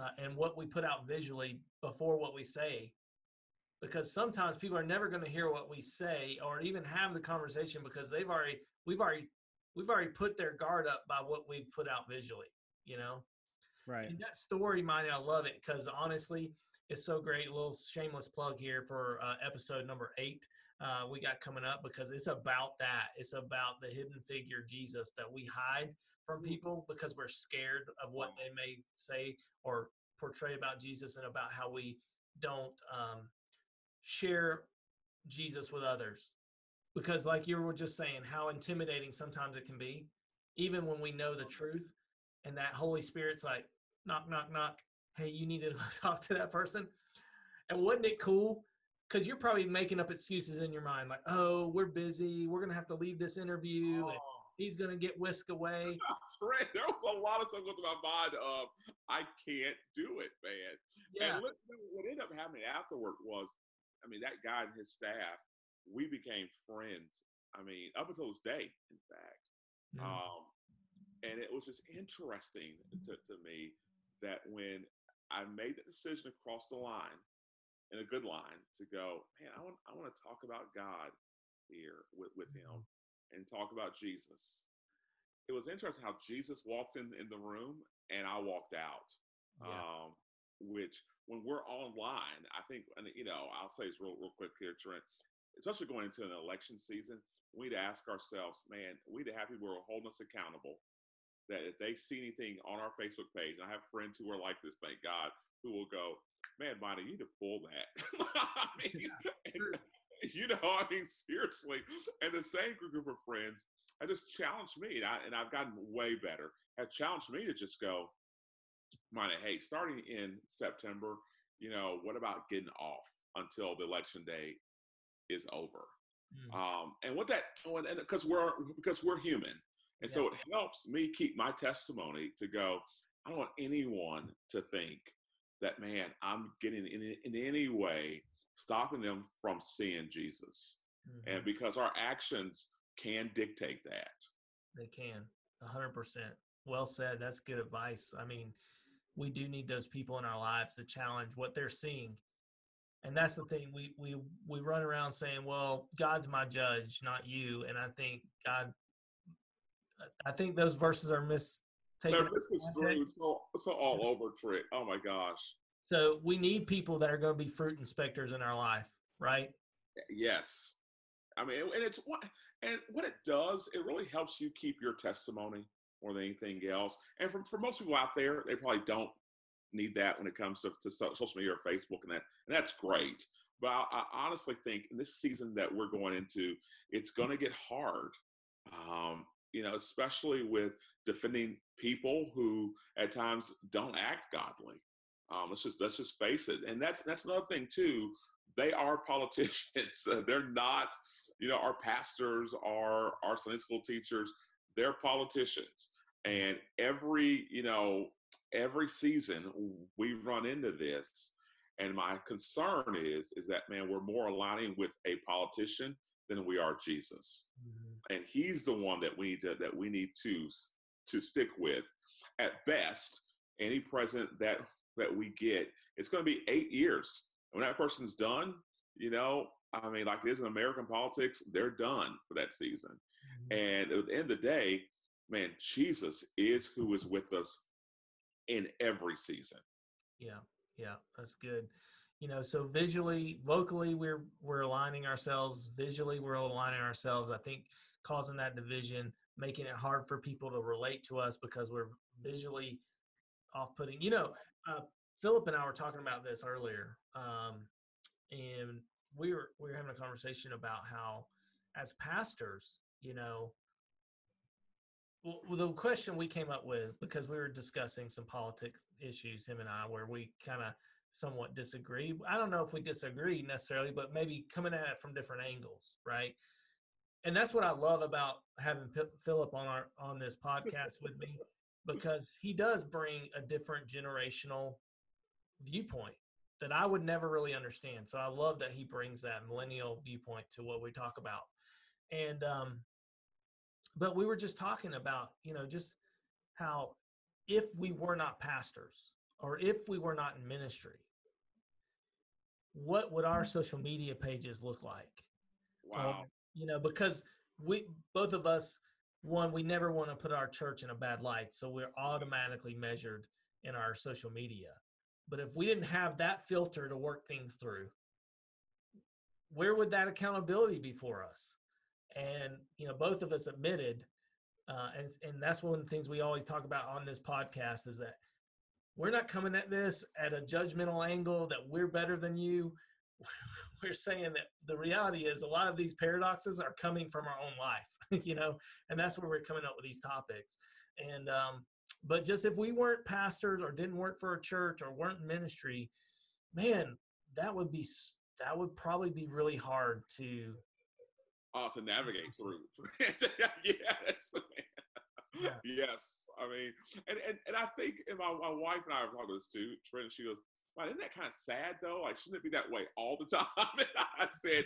uh, and what we put out visually before what we say, because sometimes people are never going to hear what we say or even have the conversation because they've already we've already we've already put their guard up by what we've put out visually. You know. Right. And that story, mine, I love it because honestly, it's so great. A little shameless plug here for uh, episode number eight. Uh, we got coming up because it's about that. It's about the hidden figure Jesus that we hide from people because we're scared of what they may say or portray about Jesus and about how we don't um, share Jesus with others. Because, like you were just saying, how intimidating sometimes it can be, even when we know the truth, and that Holy Spirit's like, knock, knock, knock. Hey, you need to talk to that person. And wasn't it cool because you're probably making up excuses in your mind, like, "Oh, we're busy. We're gonna have to leave this interview, and Oh, he's gonna get whisked away." Trent, there was a lot of stuff going through my mind of I can't do it, man. Yeah, And what ended up happening afterward was, I mean, that guy and his staff, we became friends. I mean, up until this day, in fact. Mm. Um, and it was just interesting to, to me that when I made the decision to cross the line, in a good line, to go, man, I want, I want to talk about God here with, with him and talk about Jesus. It was interesting how Jesus walked in, in the room and I walked out. Yeah. Um, which when we're online, I think, and you know, I'll say this real, real quick here, Trent, especially going into an election season, we need to ask ourselves, man, we need to have people who are holding us accountable. That if they see anything on our Facebook page, and I have friends who are like this, thank God, who will go, man, Bonnie, you need to pull that. I mean, and, you know, I mean, seriously. And the same group of friends have just challenged me, and, I, and I've gotten way better, have challenged me to just go, Bonnie, hey, starting in September, you know, what about getting off until the election day is over? Mm. um, and what that and because we're because we're human and so it helps me keep my testimony to go i don't want anyone to think that man i'm getting in, in any way stopping them from seeing jesus Mhm. and because our actions can dictate that They can. A hundred percent. Well said. That's good advice. I mean, we do need those people in our lives to challenge what they're seeing. And that's the thing. We we we run around saying, Well, God's my judge, not you. And I think God I think those verses are mistaken. They're misconstrued so, so all over Trick. Oh my gosh. So we need people that are going to be fruit inspectors in our life, right? Yes. I mean, and it's what and what it does, it really helps you keep your testimony more than anything else. And for, for most people out there, they probably don't need that when it comes to, to social media or Facebook and that, and that's great. But I, I honestly think in this season that we're going into, it's going to get hard. Um, you know, especially with defending people who at times don't act godly. Um, let's just let's just face it, and that's that's another thing too. They are politicians. They're not, you know, our pastors are our Sunday school teachers. They're politicians, and every you know every season we run into this. And my concern is is that man, we're more aligning with a politician than we are Jesus. Mm-hmm. And he's the one that we need to that we need to to stick with. At best any president that that we get it's going to be eight years. And when that person's done you know i mean like it is in american politics they're done for that season and at the end of the day man jesus is who is with us in every season Yeah, yeah, that's good. You know, so visually, vocally, we're we're aligning ourselves. Visually, we're aligning ourselves. I think causing that division, making it hard for people to relate to us because we're visually off-putting. You know, uh, Philip and I were talking about this earlier, um, and we were we were having a conversation about how, as pastors, you know, well, the question we came up with because we were discussing some politics issues, him and I, where we kind of somewhat disagree. I don't know if we disagree necessarily, but maybe coming at it from different angles, right? And that's what I love about having Philip on our on this podcast with me because he does bring a different generational viewpoint that I would never really understand. So I love that he brings that millennial viewpoint to what we talk about. And um but we were just talking about, you know, just how if we were not pastors or if we were not in ministry, what would our social media pages look like? wow Um, you know, because we both of us, one, we never want to put our church in a bad light, so we're automatically measured in our social media. But if we didn't have that filter to work things through, where would that accountability be for us? And you know, both of us admitted, uh, and and that's one of the things we always talk about on this podcast is that we're not coming at this at a judgmental angle that we're better than you. We're saying that the reality is a lot of these paradoxes are coming from our own life, you know, and that's where we're coming up with these topics. And um, but just if we weren't pastors or didn't work for a church or weren't in ministry, man, that would be that would probably be really hard to uh, to navigate through. yes. Yeah. Yes. I mean, and, and, and I think, and my, my wife and I were talking about this too, Trent, she goes, wow, isn't that kind of sad though? Like, shouldn't it be that way all the time? And I said,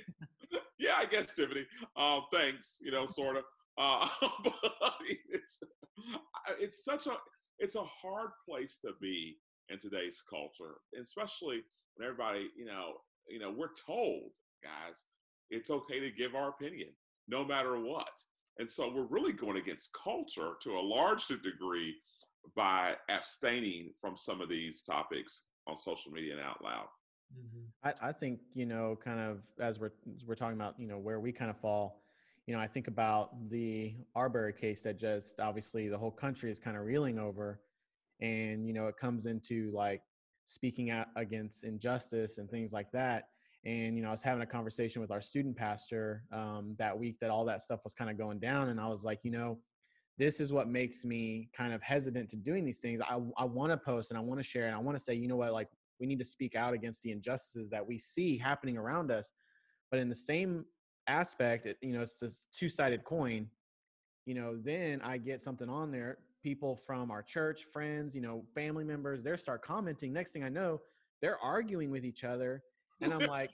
yeah, I guess, Tiffany. Uh, thanks, you know, sort of. Uh, but it's, it's such a, it's a hard place to be in today's culture, especially when everybody, you know, you know, we're told, guys, it's okay to give our opinion no matter what. And so we're really going against culture to a large degree by abstaining from some of these topics on social media and out loud. Mm-hmm. I, I think, you know, kind of as we're, as we're talking about, you know, where we kind of fall, you know, I think about the Arbery case that just obviously the whole country is kind of reeling over. And, you know, it comes into like speaking out against injustice and things like that and you know i was having a conversation with our student pastor um, that week that all that stuff was kind of going down and i was like you know this is what makes me kind of hesitant to doing these things. I, I want to post and i want to share and i want to say you know what? Like we need to speak out against the injustices that we see happening around us but in the same aspect it, you know it's this two-sided coin you know then i get something on there people from our church friends you know family members they start commenting. Next thing i know they're arguing with each other and I'm like,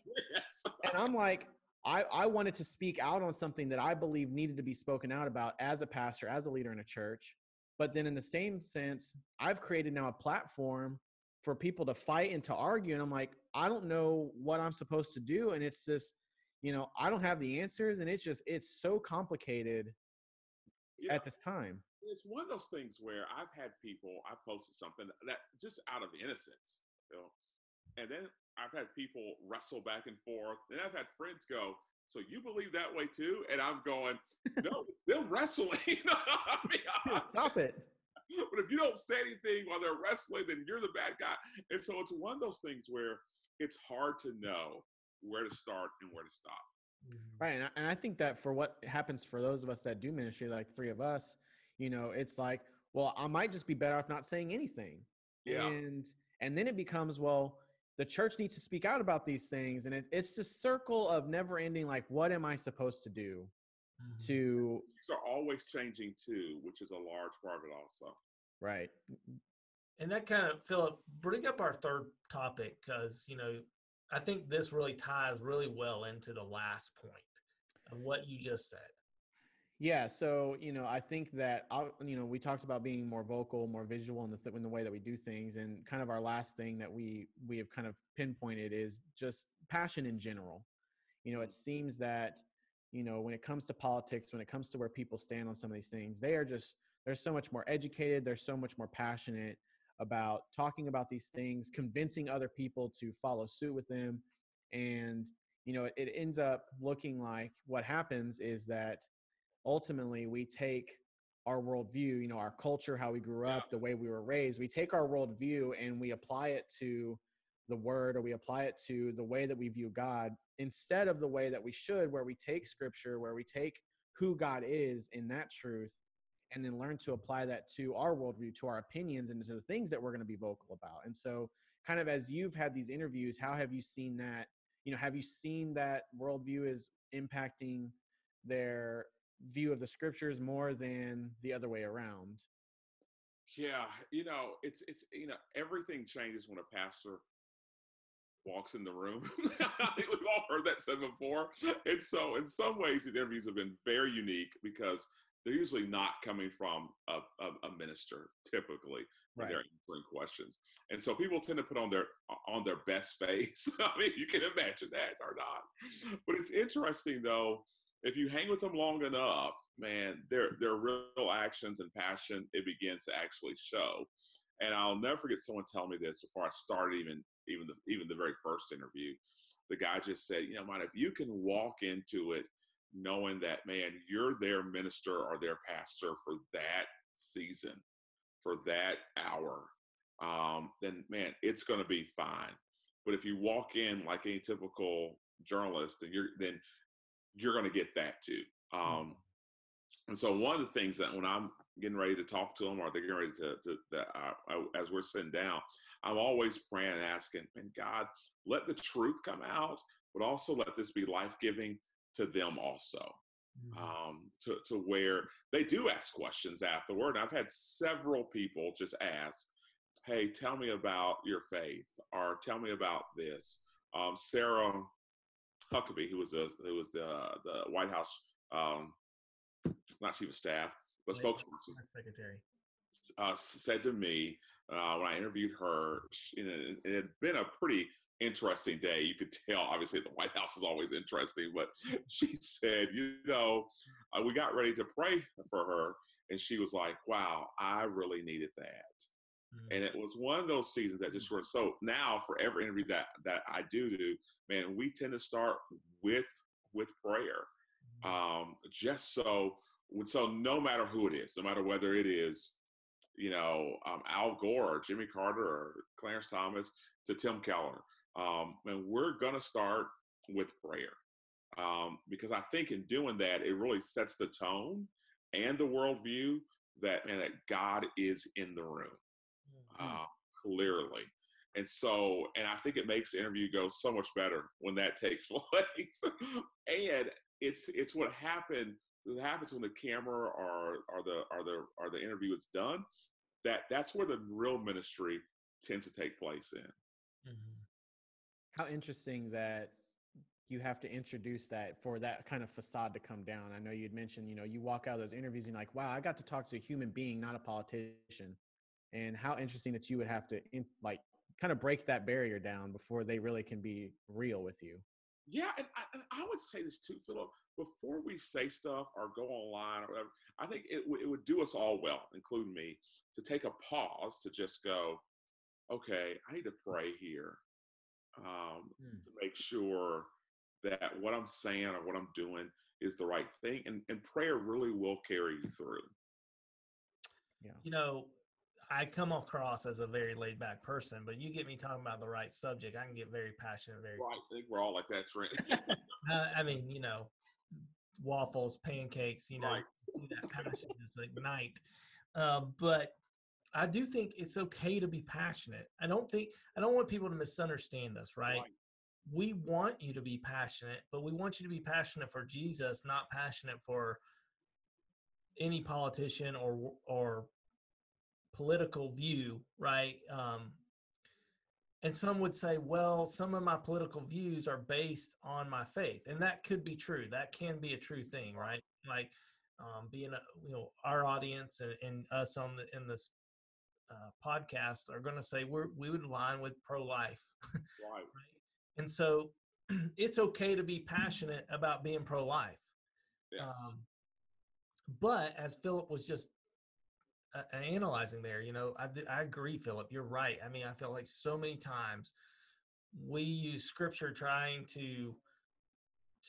and I'm like, I, I wanted to speak out on something that I believe needed to be spoken out about as a pastor, as a leader in a church. But then in the same sense, I've created now a platform for people to fight and to argue. And I'm like, I don't know what I'm supposed to do. And it's this, you know, I don't have the answers. And it's just, it's so complicated at this time. It's one of those things where I've had people, I posted something that just out of innocence, you know, and then I've had people wrestle back and forth, and I've had friends go, "So you believe that way too?" And I'm going, "No, they're wrestling." I mean, Stop it. But if you don't say anything while they're wrestling, then you're the bad guy. And so it's one of those things where it's hard to know where to start and where to stop. Mm-hmm. Right, and I, and I think that for what happens for those of us that do ministry, like three of us, you know, it's like, well, I might just be better off not saying anything. Yeah. And and then it becomes, well, the church needs to speak out about these things and it, it's this circle of never ending like what am i supposed to do mm-hmm. to these are always changing too which is a large part of it also. Right. And that kind of philip bring up our third topic because you know i think this really ties really well into the last point of what you just said yeah, so you know, I think that I'll, you know we talked about being more vocal, more visual in the th- in the way that we do things, and kind of our last thing that we we have kind of pinpointed is just passion in general. You know, it mm-hmm. seems that you know when it comes to politics, when it comes to where people stand on some of these things, they are just they're so much more educated, they're so much more passionate about talking about these things, convincing other people to follow suit with them, and you know it, it ends up looking like what happens is that ultimately we take our worldview, you know, our culture, how we grew up, the way we were raised, we take our worldview and we apply it to the word or we apply it to the way that we view God instead of the way that we should, where we take scripture, where we take who God is in that truth and then learn to apply that to our worldview, to our opinions, and to the things that we're going to be vocal about. And so, kind of as you've had these interviews, how have you seen that? You know, have you seen that worldview is impacting their view of the scriptures more than the other way around. Yeah, you know, it's it's you know everything changes when a pastor walks in the room. I think we've all heard that said before. And so, in some ways, the interviews have been very unique because they're usually not coming from a, a, a minister typically when right. they're answering questions. And so people tend to put on their on their best face. I mean, you can imagine that or not. But it's interesting though if you hang with them long enough, man, their their real actions and passion it begins to actually show. And I'll never forget someone telling me this before I started even even the even the very first interview. The guy just said, you know, man, if you can walk into it knowing that, man, you're their minister or their pastor for that season, for that hour, um, then man, it's going to be fine. But if you walk in like any typical journalist, and you're then you're going to get that too. Hmm. Um, and so one of the things that when I'm getting ready to talk to them or they're getting ready to, to that I, as we're sitting down, I'm always praying and asking, and God, let the truth come out, but also let this be life giving to them also. Mm-hmm. Um, to, to where they do ask questions afterward. And I've had several people just ask, Hey, tell me about your faith, or tell me about this. Um, Sarah Huckabee, who was a, who was the the White House um, not chief of staff, but Wait, spokesperson, Secretary. uh, said to me uh, when I interviewed her, she, it, it had been a pretty interesting day. You could tell, obviously, the White House is always interesting, but she said, you know, uh, we got ready to pray for her, and she was like, "Wow, I really needed that." Mhm. and it was one of those seasons that just were so now for every interview that that i do do man we tend to start with with prayer um just so so no matter who it is no matter whether it is you know um, al gore or jimmy carter or clarence thomas to tim keller um and we're gonna start with prayer um because i think in doing that it really sets the tone and the worldview that man that god is in the room uh, clearly. And so, and I think it makes the interview go so much better when that takes place. and it's it's what happened. What happens when the camera or or the or the or the interview is done. That that's where the real ministry tends to take place in. Mhm. How interesting that you have to introduce that for that kind of facade to come down. I know you'd mentioned, you know, you walk out of those interviews and you're like, wow, I got to talk to a human being, not a politician. And how interesting that you would have to in, like kind of break that barrier down before they really can be real with you. Yeah, and I, and I would say this too, Philip. Before we say stuff or go online or whatever, I think it, w- it would do us all well, including me, to take a pause to just go, okay, I need to pray here um, Mm. to make sure that what I'm saying or what I'm doing is the right thing. And, and prayer really will carry you through. Yeah. You know, I come across as a very laid back person, but you get me talking about the right subject, I can get very passionate. Very, Right. I think we're all like that, Trent. uh, I mean, you know, waffles, pancakes, you know, Right. that passion just ignite. Um, but I do think it's okay to be passionate. I don't think I don't want people to misunderstand us, right? Right. We want you to be passionate, but we want you to be passionate for Jesus, not passionate for any politician or or political view, right? Um, and some would say, well, some of my political views are based on my faith, and that could be true. That can be a true thing, right? Like um, being a you know our audience and, and us on the in this uh, podcast are going to say we're we would align with pro life, right. right? And so it's okay to be passionate about being pro life. Yes. Um, but as Philip was just uh, analyzing there, you know, I, I agree, Philip. You're right. I mean, I feel like so many times we use scripture trying to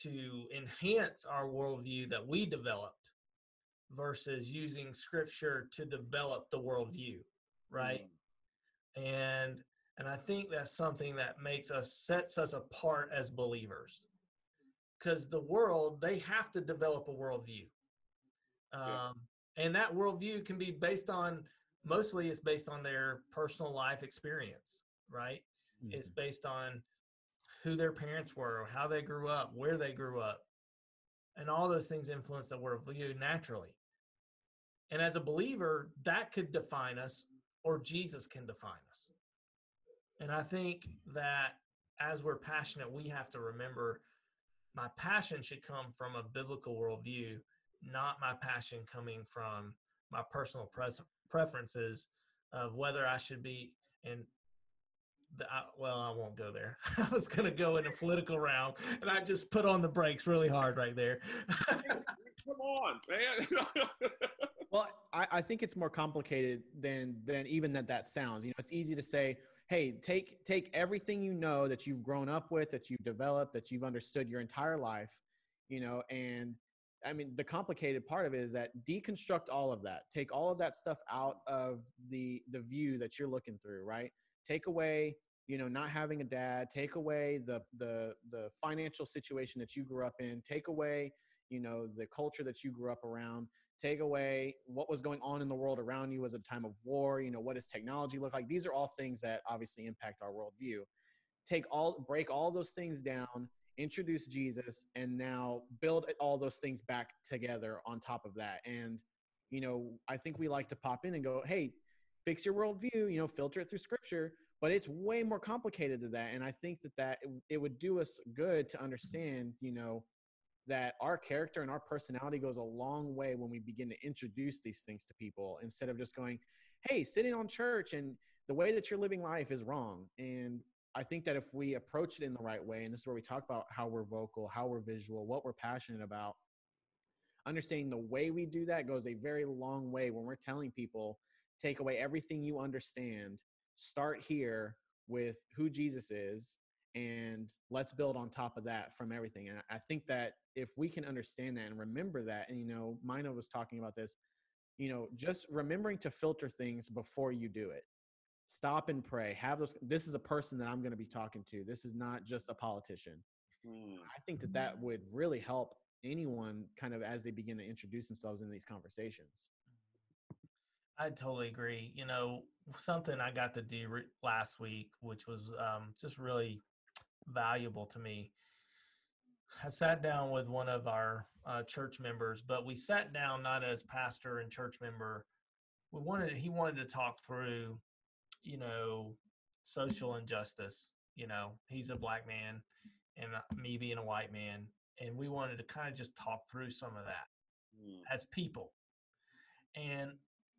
to enhance our worldview that we developed versus using scripture to develop the worldview, right? Mm. and and i think that's something that makes us sets us apart as believers because the world they have to develop a worldview um, and that worldview can be based on mostly it's based on their personal life experience right? It's Mhm. based on who their parents were how they grew up where they grew up and all those things influence the worldview naturally. And as a believer that could define us or jesus can define us. And i think that as we're passionate we have to remember my passion should come from a biblical worldview not my passion coming from my personal pres- preferences of whether i should be in the, I, well, I won't go there. I was going to go in a political round, and I just put on the brakes really hard right there. Come on, man. Well, I, I think it's more complicated than than even that that sounds. You know, it's easy to say, hey, take take everything you know that you've grown up with, that you've developed, that you've understood your entire life, you know, and I mean the complicated part of it is that deconstruct all of that. Take all of that stuff out of the the view that you're looking through, right? Take away, you know, not having a dad, take away the the the financial situation that you grew up in, take away, you know, the culture that you grew up around take away what was going on in the world around you as a time of war you know what does technology look like these are all things that obviously impact our worldview take all break all those things down introduce Jesus, and now build all those things back together on top of that. And, you know, I think we like to pop in and go, hey, fix your worldview, you know, filter it through scripture. But it's way more complicated than that. And I think that that it would do us good to understand, you know, that our character and our personality goes a long way when we begin to introduce these things to people instead of just going, hey, sitting on church and the way that you're living life is wrong. And I think that if we approach it in the right way, and this is where we talk about how we're vocal, how we're visual, what we're passionate about, understanding the way we do that goes a very long way when we're telling people take away everything you understand, start here with who Jesus is, and let's build on top of that from everything. And I think that if we can understand that and remember that, and you know, Mina was talking about this, you know, just remembering to filter things before you do it. Stop and pray. Have those. This is a person that I'm going to be talking to. This is not just a politician. Hmm. I think that that would really help anyone kind of as they begin to introduce themselves in these conversations. I totally agree. You know, something I got to do re- last week, which was um, just really valuable to me. I sat down with one of our uh, church members, but we sat down not as pastor and church member. We wanted he wanted to talk through, you know, social injustice. You know, he's a black man, and uh, me being a white man, and we wanted to kind of just talk through some of that mm. as people. And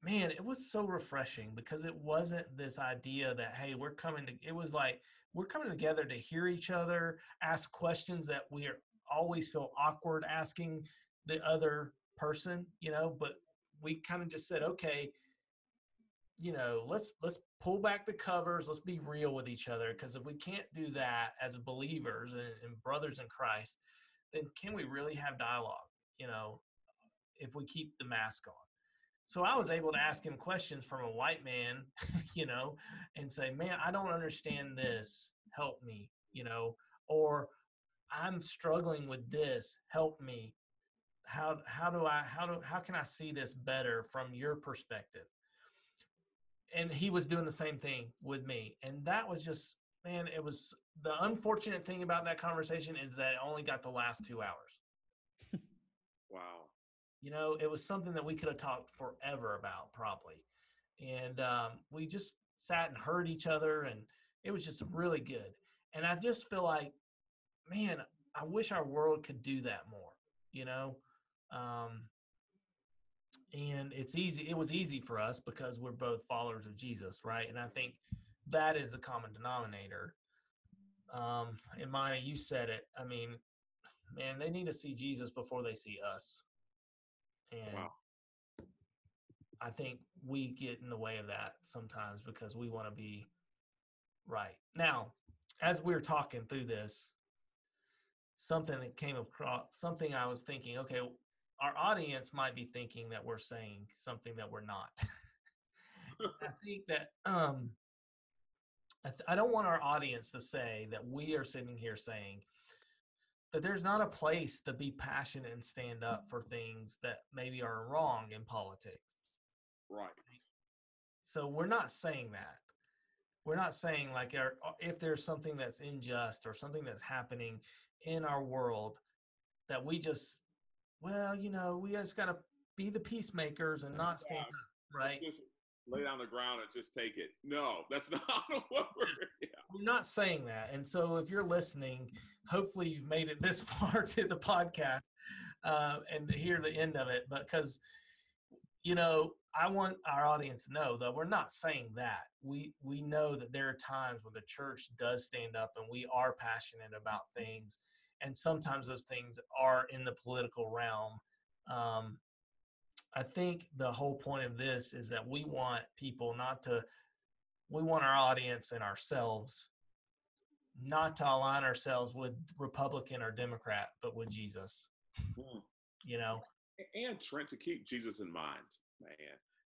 man, it was so refreshing because it wasn't this idea that hey, we're coming to. It was like we're coming together to hear each other, ask questions that we are always feel awkward asking the other person, you know, but we kind of just said, okay, you know, let's let's pull back the covers, let's be real with each other because if we can't do that as believers and, and brothers in Christ, then can we really have dialogue, you know, if we keep the mask on? So I was able to ask him questions from a white man, you know, and say, "Man, I don't understand this. Help me," you know, or I'm struggling with this. Help me. How how do I how do how can I see this better from your perspective? And he was doing the same thing with me. And that was just man, it was the unfortunate thing about that conversation is that it only got the last 2 hours. wow. You know, it was something that we could have talked forever about probably. And um, we just sat and heard each other and it was just really good. And I just feel like man, I wish our world could do that more, you know? Um, and it's easy, it was easy for us because we're both followers of Jesus, right? And I think that is the common denominator. Um, and Maya, you said it. I mean, man, they need to see Jesus before they see us. And wow. I think we get in the way of that sometimes because we want to be right. Now, as we we're talking through this, something that came across something I was thinking, okay, our audience might be thinking that we're saying something that we're not. I think that um, I, th- I don't want our audience to say that we are sitting here saying that there's not a place to be passionate and stand up for things that maybe are wrong in politics. Right. So we're not saying that. We're not saying like if there's something that's unjust or something that's happening in our world that we just, well, you know, we just got to be the peacemakers and not stand up, right? Just lay down the ground and just take it. No, that's not what we're. Yeah. I'm not saying that. And so, if you're listening, hopefully you've made it this far to the podcast uh, and to hear the end of it. Because, you know, I want our audience to know that we're not saying that. We we know that there are times when the church does stand up and we are passionate about things, and sometimes those things are in the political realm. Um, I think the whole point of this is that we want people not to, we want our audience and ourselves not to align ourselves with Republican or Democrat, but with Jesus. Mm. You know, and Trent to keep Jesus in mind man,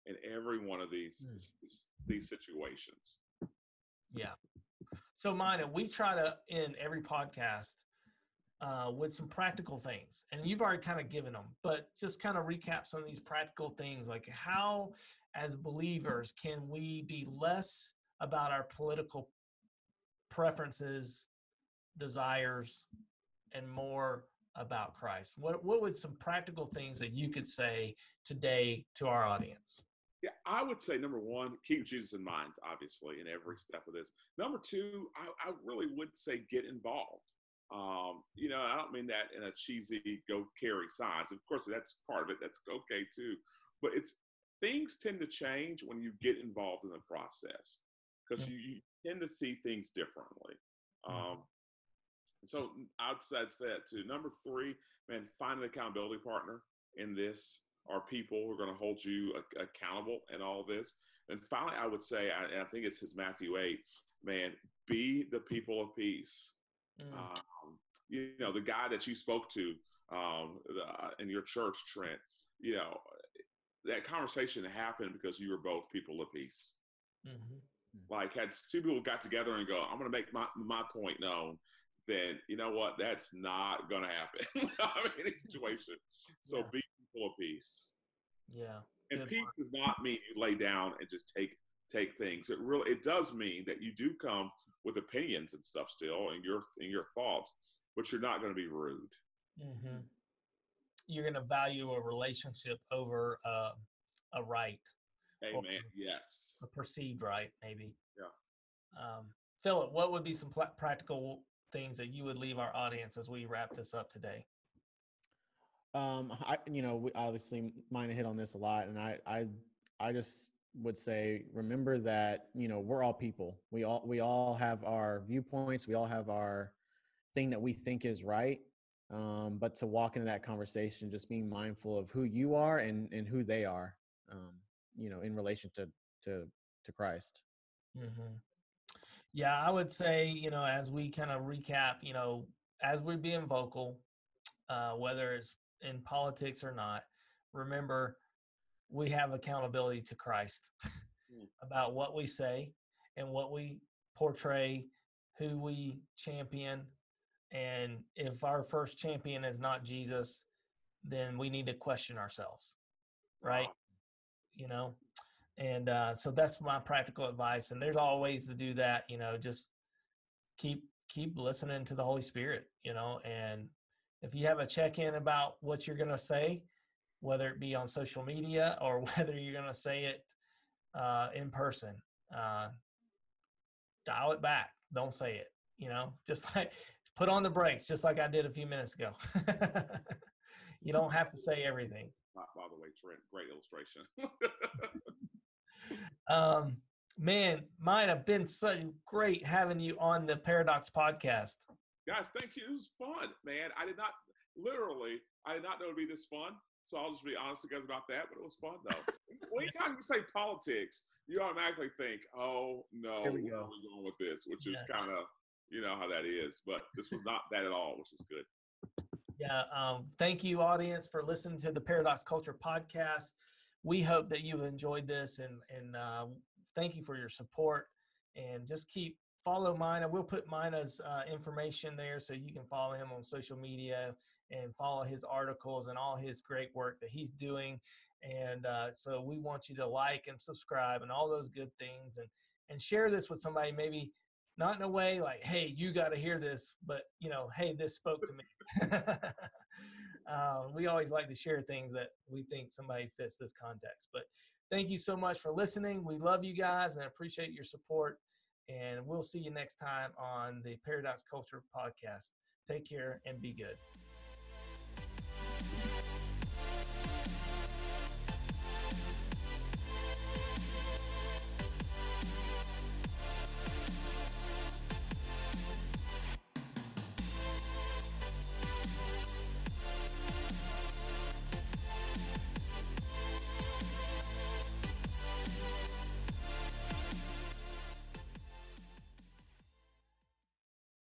in every one of these mm. these situations. Yeah. So, Mina, we try to in every podcast uh, with some practical things, and you've already kind of given them, but just kind of recap some of these practical things, like how, as believers, can we be less about our political preferences, desires, and more about Christ? What what would some practical things that you could say today to our audience? Yeah, I would say number one, keep Jesus in mind, obviously, in every step of this. Number two, I, I really would say get involved. Um, you know, I don't mean that in a cheesy go carry signs. Of course, that's part of it. That's okay too. But it's things tend to change when you get involved in the process because you, you, tend to see things differently. Mm-hmm. Um, so outside that too. Number three, man, find an accountability partner in this are people who are going to hold you accountable in all this. And finally, I would say, and I think it's his Matthew 8, man, be the people of peace. Mm. Um, you know, the guy that you spoke to um, uh, in your church, Trent, you know, that conversation happened because you were both people of peace. Mm-hmm. Like, had two people got together and go, I'm going to make my, my point known then you know what? That's not going to happen. I mean, any situation. So yeah. be people of peace. Yeah. And Good peace does not mean you lay down and just take take things. It really it does mean that you do come with opinions and stuff still, and your and your thoughts, but you're not going to be rude. Mm-hmm. You're going to value a relationship over uh, a right. Amen. Yes. A perceived right, maybe. Yeah. Um, Philip, what would be some pl- practical things that you would leave our audience as we wrap this up today? Um, I you know we obviously Mina hit on this a lot, and I I I just would say remember that you know we're all people. We all we all have our viewpoints. We all have our thing that we think is right. Um, but to walk into that conversation, just being mindful of who you are and and who they are. Um, you know, in relation to to to Christ. Mm-hmm. Yeah, I would say, you know, as we kind of recap, you know, as we're being vocal, uh, whether it's in politics or not, remember we have accountability to Christ mm. about what we say and what we portray, who we champion. And if our first champion is not Jesus, then we need to question ourselves, right? Wow. You know, and uh, so that's my practical advice and there's all ways to do that you know just keep keep listening to the holy spirit you know and if you have a check-in about what you're going to say whether it be on social media or whether you're going to say it uh, in person uh, dial it back don't say it you know just like put on the brakes just like i did a few minutes ago you don't have to say everything by the way trent great illustration Um, man, might have been so great having you on the Paradox podcast. Guys, thank you. It was fun, man. I did not literally, I did not know it'd be this fun. So I'll just be honest with you guys about that, but it was fun though. Anytime you talk to say politics, you automatically think, oh no, where go. are we going with this? Which is yeah. kind of, you know how that is. But this was not that at all, which is good. Yeah. Um, thank you, audience, for listening to the Paradox Culture podcast we hope that you enjoyed this and and uh, thank you for your support and just keep follow Mina. We'll put Mina's uh, information there so you can follow him on social media and follow his articles and all his great work that he's doing. And uh, so we want you to like and subscribe and all those good things and and share this with somebody maybe not in a way like hey you got to hear this but you know hey this spoke to me Uh, we always like to share things that we think somebody fits this context. But thank you so much for listening. We love you guys and appreciate your support. And we'll see you next time on the Paradox Culture podcast. Take care and be good.